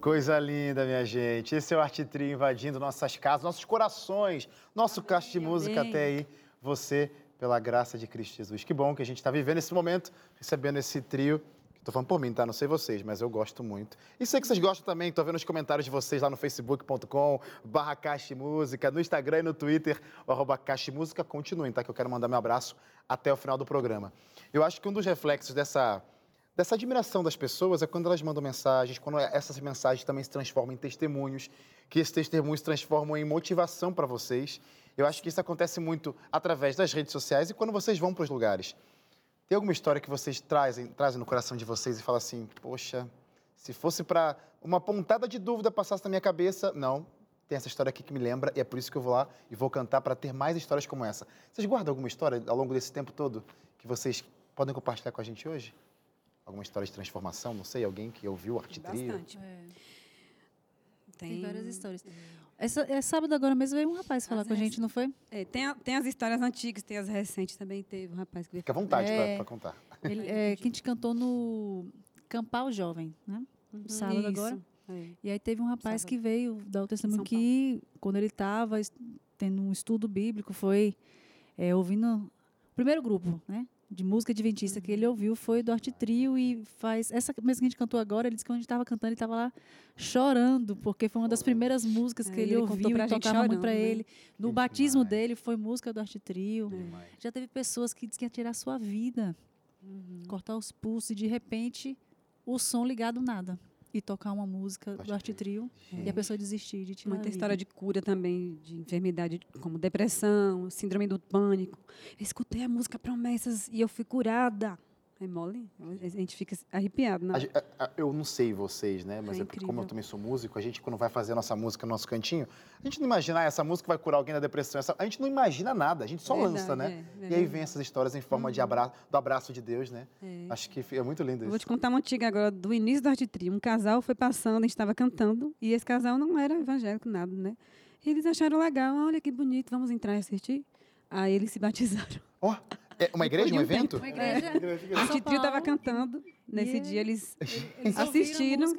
[SPEAKER 1] Coisa linda, minha gente. Esse é o Arte Trio invadindo nossas casas, nossos corações, nosso caixa de música até aí. Você, pela graça de Cristo Jesus. Que bom que a gente está vivendo esse momento, recebendo esse trio. Estou falando por mim, tá? Não sei vocês, mas eu gosto muito. E sei que vocês gostam também, estou vendo os comentários de vocês lá no facebook.com barra Caixa Música, no Instagram e no Twitter, arroba Caixa Música. Continuem, tá? Que eu quero mandar meu abraço até o final do programa. Eu acho que um dos reflexos dessa, dessa admiração das pessoas é quando elas mandam mensagens, quando essas mensagens também se transformam em testemunhos, que esses testemunhos se transformam em motivação para vocês. Eu acho que isso acontece muito através das redes sociais e quando vocês vão para os lugares. Tem alguma história que vocês trazem, trazem no coração de vocês e falam assim, poxa, se fosse para uma pontada de dúvida passasse na minha cabeça, não, tem essa história aqui que me lembra e é por isso que eu vou lá e vou cantar para ter mais histórias como essa. Vocês guardam alguma história ao longo desse tempo todo que vocês podem compartilhar com a gente hoje? Alguma história de transformação? Não sei, alguém que ouviu o Arte Trio?
[SPEAKER 4] Bastante.
[SPEAKER 7] Tem várias histórias. Essa, é sábado agora mesmo veio um rapaz falar
[SPEAKER 4] As
[SPEAKER 7] com a gente, não foi?
[SPEAKER 4] É, tem, a- tem as histórias antigas, tem as recentes também. Teve um rapaz que veio
[SPEAKER 1] Fica à vontade
[SPEAKER 7] É.
[SPEAKER 1] para contar.
[SPEAKER 7] Ele, é, que a gente cantou no Campal Jovem, né? Sábado agora.
[SPEAKER 4] Isso, é.
[SPEAKER 7] E aí teve um rapaz
[SPEAKER 4] Sábado.
[SPEAKER 7] que veio dar o testemunho que, quando ele estava tendo um estudo bíblico, foi é, ouvindo o primeiro grupo, né? De música adventista que ele
[SPEAKER 4] Uhum.
[SPEAKER 7] ouviu foi do Arte Trio e faz. Essa mesmo que a gente cantou agora, ele disse que quando a gente estava cantando, ele estava lá chorando, porque foi uma das primeiras músicas que
[SPEAKER 4] É,
[SPEAKER 7] ele,
[SPEAKER 4] ele
[SPEAKER 7] ouviu
[SPEAKER 4] pra
[SPEAKER 7] e
[SPEAKER 4] gente
[SPEAKER 7] tocava muito
[SPEAKER 4] chorando,
[SPEAKER 7] para
[SPEAKER 4] né?
[SPEAKER 7] ele. No
[SPEAKER 1] Que
[SPEAKER 7] batismo
[SPEAKER 1] demais.
[SPEAKER 7] dele foi música do Arte Trio. Já teve pessoas que diziam que ia tirar a sua vida,
[SPEAKER 4] Uhum.
[SPEAKER 7] cortar os pulsos e de repente o som ligado nada. E tocar uma música do Arte Trio e a pessoa desistir de tirar
[SPEAKER 4] Muita história de cura também, de enfermidade como depressão, síndrome do pânico. Eu escutei a música Promessas e eu fui curada. É mole? A gente fica arrepiado. Não?
[SPEAKER 1] A gen- a- a- Eu não sei vocês, né? Mas
[SPEAKER 4] É
[SPEAKER 1] é porque como eu também sou músico, a gente quando vai fazer a nossa música no nosso cantinho, a gente não imagina, ah, essa música vai curar alguém da depressão. essa- A gente não imagina nada, a gente só
[SPEAKER 4] Verdade,
[SPEAKER 1] lança, né?
[SPEAKER 4] é,
[SPEAKER 1] e aí vem essas histórias em forma de abraço, do abraço de Deus, né?
[SPEAKER 4] É.
[SPEAKER 1] Acho que é muito lindo
[SPEAKER 4] Eu vou
[SPEAKER 1] isso.
[SPEAKER 4] te contar uma antiga agora, do início do Arte Trio. Um casal foi passando, a gente estava cantando, e esse casal não era evangélico, nada, né? E eles acharam legal, olha que bonito, vamos entrar e assistir? Aí eles se batizaram.
[SPEAKER 1] Ó, é uma igreja, um
[SPEAKER 4] um
[SPEAKER 1] evento?
[SPEAKER 7] Uma igreja.
[SPEAKER 4] O Arte Trio estava cantando, nesse
[SPEAKER 7] E
[SPEAKER 4] dia eles
[SPEAKER 7] Eles a
[SPEAKER 4] assistiram,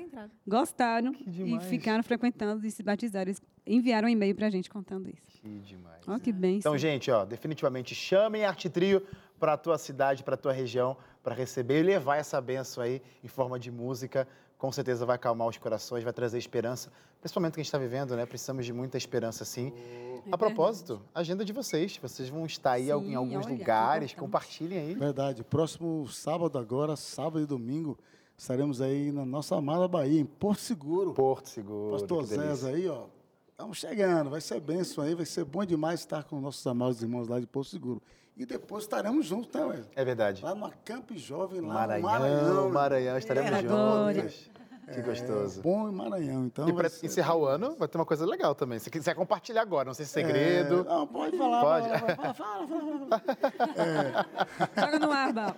[SPEAKER 4] gostaram e ficaram frequentando e se batizaram. Eles enviaram um e-mail pra gente contando isso.
[SPEAKER 1] Que demais.
[SPEAKER 4] Olha que bem.
[SPEAKER 1] Então, gente, ó, definitivamente chamem Arte Trio para a tua cidade, para a tua região, para receber e levar essa benção aí em forma de música. Com certeza vai acalmar os corações, vai trazer esperança. Principalmente o que a gente está vivendo, né? Precisamos de muita esperança, sim. A propósito, agenda de vocês. Vocês vão estar aí
[SPEAKER 4] Sim,
[SPEAKER 1] em alguns
[SPEAKER 4] olha,
[SPEAKER 1] lugares. Compartilhem aí.
[SPEAKER 6] Verdade. Próximo sábado agora, sábado e domingo, estaremos aí na nossa amada Bahia, em Porto Seguro.
[SPEAKER 1] Porto Seguro.
[SPEAKER 6] Pastor. Zés aí, ó. Estamos chegando, vai ser benção aí, vai ser bom demais estar com nossos amados irmãos lá de Porto Seguro. E depois estaremos juntos, né, Wesley?
[SPEAKER 1] É verdade.
[SPEAKER 6] Lá no Camp Jovem, lá
[SPEAKER 1] Maranhão,
[SPEAKER 6] no Maranhão.
[SPEAKER 1] Maranhão, estaremos
[SPEAKER 4] É,
[SPEAKER 1] juntos. Que gostoso.
[SPEAKER 6] Bom em Maranhão, então.
[SPEAKER 1] E para encerrar o ano, vai ter uma coisa legal também. Se quiser compartilhar agora, não sei se é segredo.
[SPEAKER 6] É, não, pode falar.
[SPEAKER 1] Pode?
[SPEAKER 6] Fala, fala, fala, fala, fala.
[SPEAKER 4] Joga no ar, Bal.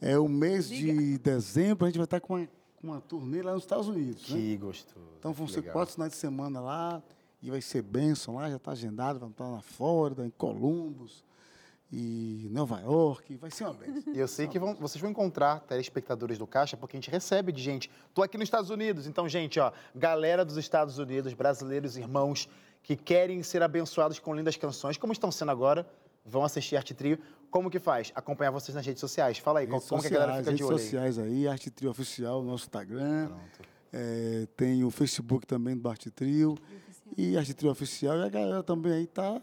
[SPEAKER 6] É o mês de dezembro, a gente vai estar com uma, com uma turnê lá nos Estados Unidos. Né?
[SPEAKER 1] Que gostoso.
[SPEAKER 6] Então vão ser
[SPEAKER 1] legal.
[SPEAKER 6] quatro finais de semana lá e vai ser bênção lá, já está agendado, vamos estar na Flórida, em Columbus e Nova York, vai ser uma bênção.
[SPEAKER 1] E eu sei que vão- vocês vão encontrar telespectadores do Caixa, porque a gente recebe de gente. Tô aqui nos Estados Unidos, então, gente, ó, galera dos Estados Unidos, brasileiros, irmãos que querem ser abençoados com lindas canções, como estão sendo agora, vão assistir Arte Trio. Como que faz? Acompanhar vocês nas redes sociais. Fala aí,
[SPEAKER 6] Redes
[SPEAKER 1] como que a galera fica
[SPEAKER 6] sociais,
[SPEAKER 1] de
[SPEAKER 6] redes
[SPEAKER 1] olho aí?
[SPEAKER 6] sociais aí, Arte Trio Oficial, nosso Instagram.
[SPEAKER 1] Pronto.
[SPEAKER 6] É, tem o Facebook também do Arte Trio e Arte Trio Oficial. E a galera também aí tá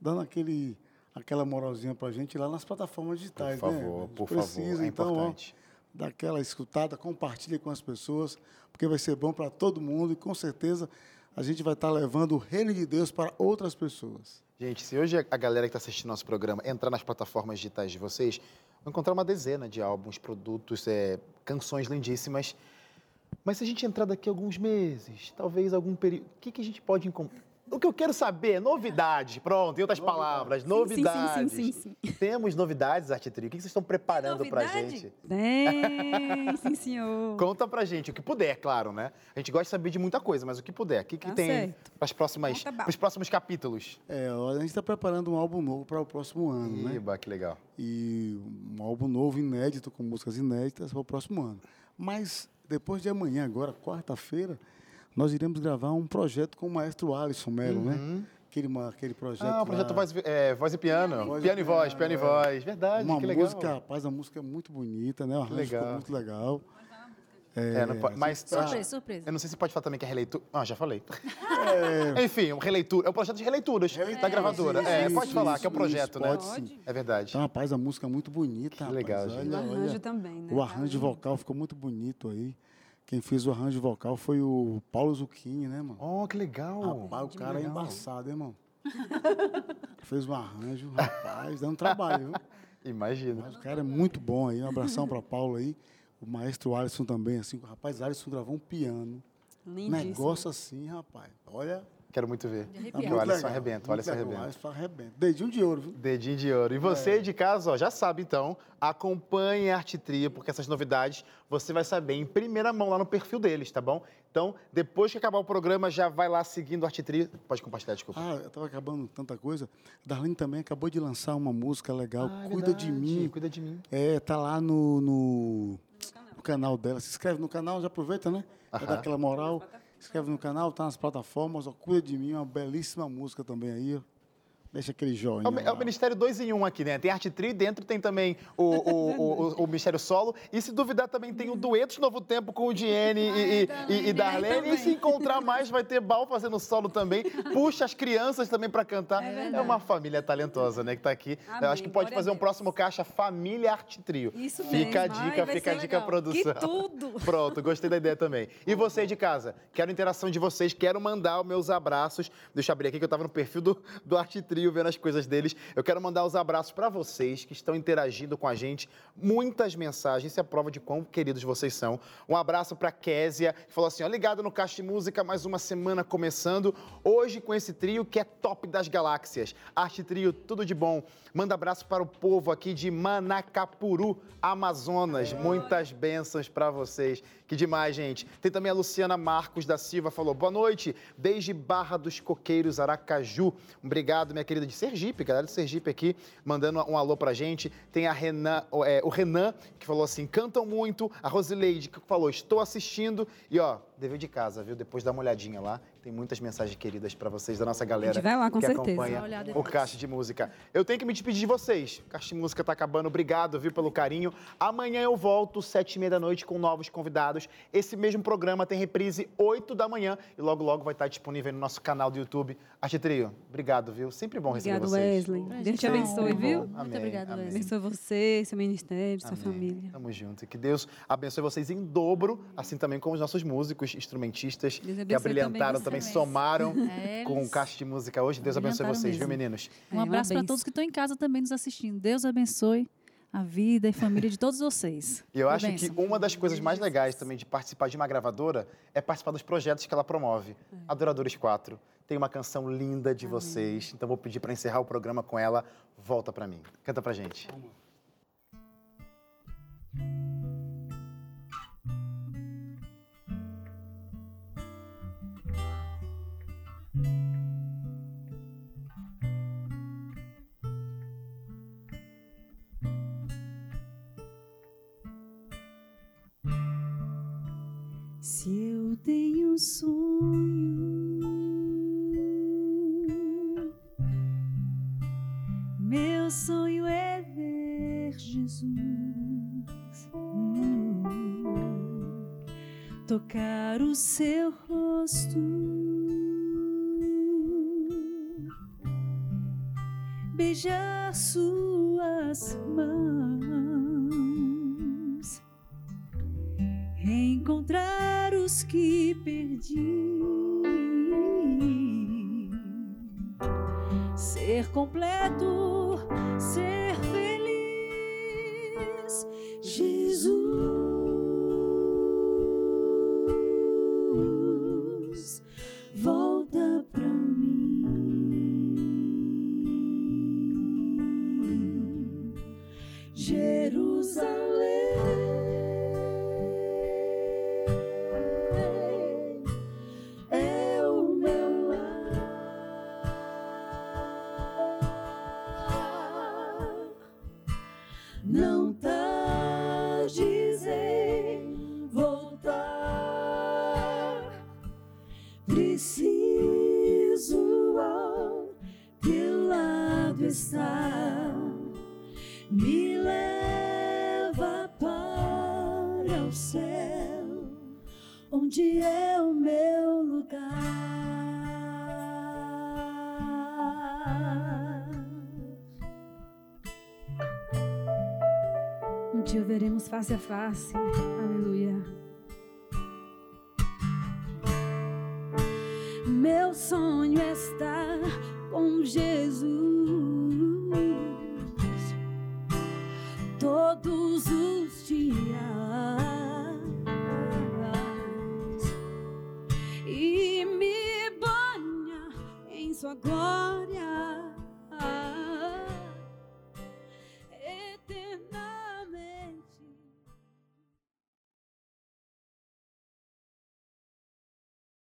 [SPEAKER 6] dando aquele, aquela moralzinha pra gente lá nas plataformas
[SPEAKER 1] Por
[SPEAKER 6] digitais,
[SPEAKER 1] favor,
[SPEAKER 6] né?
[SPEAKER 1] por
[SPEAKER 6] Precisa,
[SPEAKER 1] favor, é
[SPEAKER 6] então, ó,
[SPEAKER 1] importante.
[SPEAKER 6] dá aquela escutada, compartilha com as pessoas, porque vai ser bom para todo mundo e com certeza a gente vai estar levando o reino de Deus para outras pessoas.
[SPEAKER 1] Gente, se hoje a galera que está assistindo nosso programa entrar nas plataformas digitais de vocês, vão encontrar uma dezena de álbuns, produtos, é, canções lindíssimas. Mas se a gente entrar daqui a alguns meses, talvez algum período, o que, que a gente pode encontrar? O que eu quero saber é novidade. Pronto, em outras palavras,
[SPEAKER 4] Sim,
[SPEAKER 1] novidades.
[SPEAKER 4] Sim, sim, sim, sim.
[SPEAKER 1] Temos novidades, Artitrio. O que vocês estão preparando pra
[SPEAKER 4] Novidade?
[SPEAKER 1] gente?
[SPEAKER 4] Tem, sim, senhor.
[SPEAKER 1] Conta pra gente, o que puder, claro, né? A gente gosta de saber de muita coisa, mas o que puder. O que, que
[SPEAKER 4] Tá
[SPEAKER 1] tem para próximas,
[SPEAKER 4] Conta bala.
[SPEAKER 1] pros próximos capítulos?
[SPEAKER 6] É, a gente está preparando um álbum novo para o próximo ano, né?
[SPEAKER 1] Iba, que legal.
[SPEAKER 6] E um álbum novo, inédito, com músicas inéditas para o próximo ano. Mas depois de amanhã, agora, quarta-feira, nós iremos gravar um projeto com o maestro Alisson Melo, né? Aquele, ma- aquele projeto.
[SPEAKER 1] Ah, o projeto
[SPEAKER 6] lá,
[SPEAKER 1] voz, é, voz e piano.
[SPEAKER 6] Voz e
[SPEAKER 1] piano e voz,
[SPEAKER 6] piano,
[SPEAKER 1] piano e
[SPEAKER 6] é.
[SPEAKER 1] voz. Verdade,
[SPEAKER 6] Uma
[SPEAKER 1] que legal.
[SPEAKER 6] música, rapaz, a música é muito bonita, né? O arranjo ficou
[SPEAKER 1] legal.
[SPEAKER 6] muito legal.
[SPEAKER 1] É, não pode- mas
[SPEAKER 7] Surpresa, surpresa.
[SPEAKER 1] eu não sei se pode falar também que é releitura. Ah, já falei. Enfim, um releitura. É um projeto de releituras da gravadora.
[SPEAKER 6] sim,
[SPEAKER 1] é, pode
[SPEAKER 6] sim,
[SPEAKER 1] falar
[SPEAKER 6] isso,
[SPEAKER 1] que é um projeto,
[SPEAKER 6] isso,
[SPEAKER 1] né?
[SPEAKER 6] pode sim.
[SPEAKER 1] É verdade.
[SPEAKER 6] Então, rapaz, a música é muito bonita. rapaz.
[SPEAKER 1] legal, gente.
[SPEAKER 6] Olha,
[SPEAKER 4] O arranjo
[SPEAKER 6] olha.
[SPEAKER 4] também, né?
[SPEAKER 6] O arranjo vocal ficou muito bonito aí. Quem fez o arranjo vocal foi o Paulo Zucchini, né, mano?
[SPEAKER 1] Oh, que legal.
[SPEAKER 6] Rapaz, o cara é embaçado, hein, irmão? fez um arranjo, rapaz, dando trabalho, viu?
[SPEAKER 1] Imagina.
[SPEAKER 6] Mas o cara é muito bom aí. Um abração pra Paulo aí. O maestro Alisson também, assim. Rapaz, Alisson gravou um piano.
[SPEAKER 4] Lindíssimo.
[SPEAKER 6] Negócio assim, rapaz. Olha.
[SPEAKER 1] Quero muito ver.
[SPEAKER 6] Tá
[SPEAKER 1] Porque
[SPEAKER 6] muito
[SPEAKER 1] o Alisson arrebenta, o Alisson.
[SPEAKER 6] O
[SPEAKER 1] arrebenta.
[SPEAKER 6] Alisson arrebenta. Dedinho de ouro, viu?
[SPEAKER 1] Dedinho de ouro. E você de casa, ó, já sabe então, acompanhe a Arte Trio, porque essas novidades você vai saber em primeira mão lá no perfil deles, tá bom? Então, depois que acabar o programa, já vai lá seguindo a Arte Trio. Pode compartilhar, desculpa.
[SPEAKER 6] Ah, eu tava acabando tanta coisa. Darlene também acabou de lançar uma música legal,
[SPEAKER 1] Ah, é
[SPEAKER 6] Cuida de
[SPEAKER 1] verdade,
[SPEAKER 6] mim.
[SPEAKER 1] Cuida de mim.
[SPEAKER 6] É, tá lá no, no, no canal dela. Se inscreve no canal, já aproveita, né? Pra
[SPEAKER 1] Aham.
[SPEAKER 6] dar aquela moral. Inscreve no canal, tá nas plataformas. Ó, Cuida de mim, uma belíssima música também aí. Deixa aquele joinha.
[SPEAKER 1] É o, é o. Ministério 2 em 1 um aqui, né? Tem Arte Tri, dentro tem também o, o, o, o- o Ministério Solo. E se duvidar, também tem o Duetos Novo Tempo com o Diene e, e, e, e Darlene. E se encontrar mais, vai ter Bal fazendo solo também. Puxa as crianças também para cantar. É, uma família talentosa, né? Que tá aqui. Eu
[SPEAKER 4] Amém,
[SPEAKER 1] acho que pode
[SPEAKER 4] glória
[SPEAKER 1] fazer um próximo caixa Família Arte Trio.
[SPEAKER 4] Isso
[SPEAKER 1] Fica a
[SPEAKER 4] mesmo. Ai,
[SPEAKER 1] dica,
[SPEAKER 4] vai
[SPEAKER 1] fica a dica,
[SPEAKER 4] legal.
[SPEAKER 1] produção.
[SPEAKER 4] Que tudo!
[SPEAKER 1] Pronto, gostei da ideia também. E você aí de casa, quero interação de vocês, quero mandar os meus abraços. Deixa eu abrir aqui que eu estava no perfil do, do Arte Trio vendo as coisas deles. Eu quero mandar os abraços para vocês que estão interagindo com a gente. Muitas mensagens, isso é prova de quão queridos vocês são. Um abraço para Késia, que falou assim: ó, ligado no Caixa de Música, mais uma semana começando. Hoje com esse trio que é top das galáxias. Arte Trio, tudo de bom. Manda abraço para o povo aqui de Manacapuru, Amazonas. Muitas bênçãos para vocês. Que demais, gente. Tem também a Luciana Marcos da Silva, falou: boa noite, desde Barra dos Coqueiros, Aracaju. Obrigado, minha querida de Sergipe, galera de Sergipe aqui, mandando um alô pra gente. Tem a Renan, é, o Renan, que falou assim: cantam muito. A Rosileide, que falou: estou assistindo. E ó, dever de casa, viu? Depois dá uma olhadinha lá. Tem muitas mensagens queridas para vocês da nossa galera
[SPEAKER 4] vai lá, com
[SPEAKER 1] que
[SPEAKER 4] certeza.
[SPEAKER 1] acompanha o. Caixa de Música. Eu tenho que me despedir de vocês. O Caixa de Música tá acabando. Obrigado, viu, pelo carinho. Amanhã eu volto, sete e meia da noite, com novos convidados. Esse mesmo programa tem reprise oito da manhã e logo, logo vai estar disponível no nosso canal do YouTube. Arte Trio, obrigado, viu? Sempre bom receber
[SPEAKER 4] Obrigado,
[SPEAKER 1] vocês.
[SPEAKER 4] Wesley.
[SPEAKER 7] Pra
[SPEAKER 4] Deus
[SPEAKER 7] gente
[SPEAKER 4] te abençoe,
[SPEAKER 7] honra.
[SPEAKER 4] viu?
[SPEAKER 7] Muito
[SPEAKER 1] Amém,
[SPEAKER 7] obrigada,
[SPEAKER 1] amém.
[SPEAKER 7] Wesley.
[SPEAKER 4] Abençoe você, seu ministério, sua
[SPEAKER 1] Amém.
[SPEAKER 4] família.
[SPEAKER 1] Tamo junto. E que Deus abençoe vocês em dobro, assim também como os nossos músicos, instrumentistas,
[SPEAKER 4] Deus
[SPEAKER 1] que abrilhantaram
[SPEAKER 4] também
[SPEAKER 1] também, somaram
[SPEAKER 7] É,
[SPEAKER 1] com o Caixa de Música hoje. Deus abençoe vocês, viu,
[SPEAKER 7] mesmo.
[SPEAKER 1] meninos?
[SPEAKER 7] Um
[SPEAKER 4] É,
[SPEAKER 7] abraço para todos que estão em casa também nos assistindo. Deus abençoe a vida e família de todos vocês.
[SPEAKER 1] E eu acho que uma das coisas mais legais também de participar de uma gravadora é participar dos projetos que ela promove.
[SPEAKER 7] É.
[SPEAKER 1] Adoradores 4. Tem uma canção linda de vocês, então vou pedir para encerrar o programa com ela. Volta para mim. Canta pra gente.
[SPEAKER 2] Se sonho, meu sonho é ver Jesus hum, tocar o seu rosto, beijar suas mãos perdi, ser completo, ser feliz. Jesus,
[SPEAKER 4] face a face.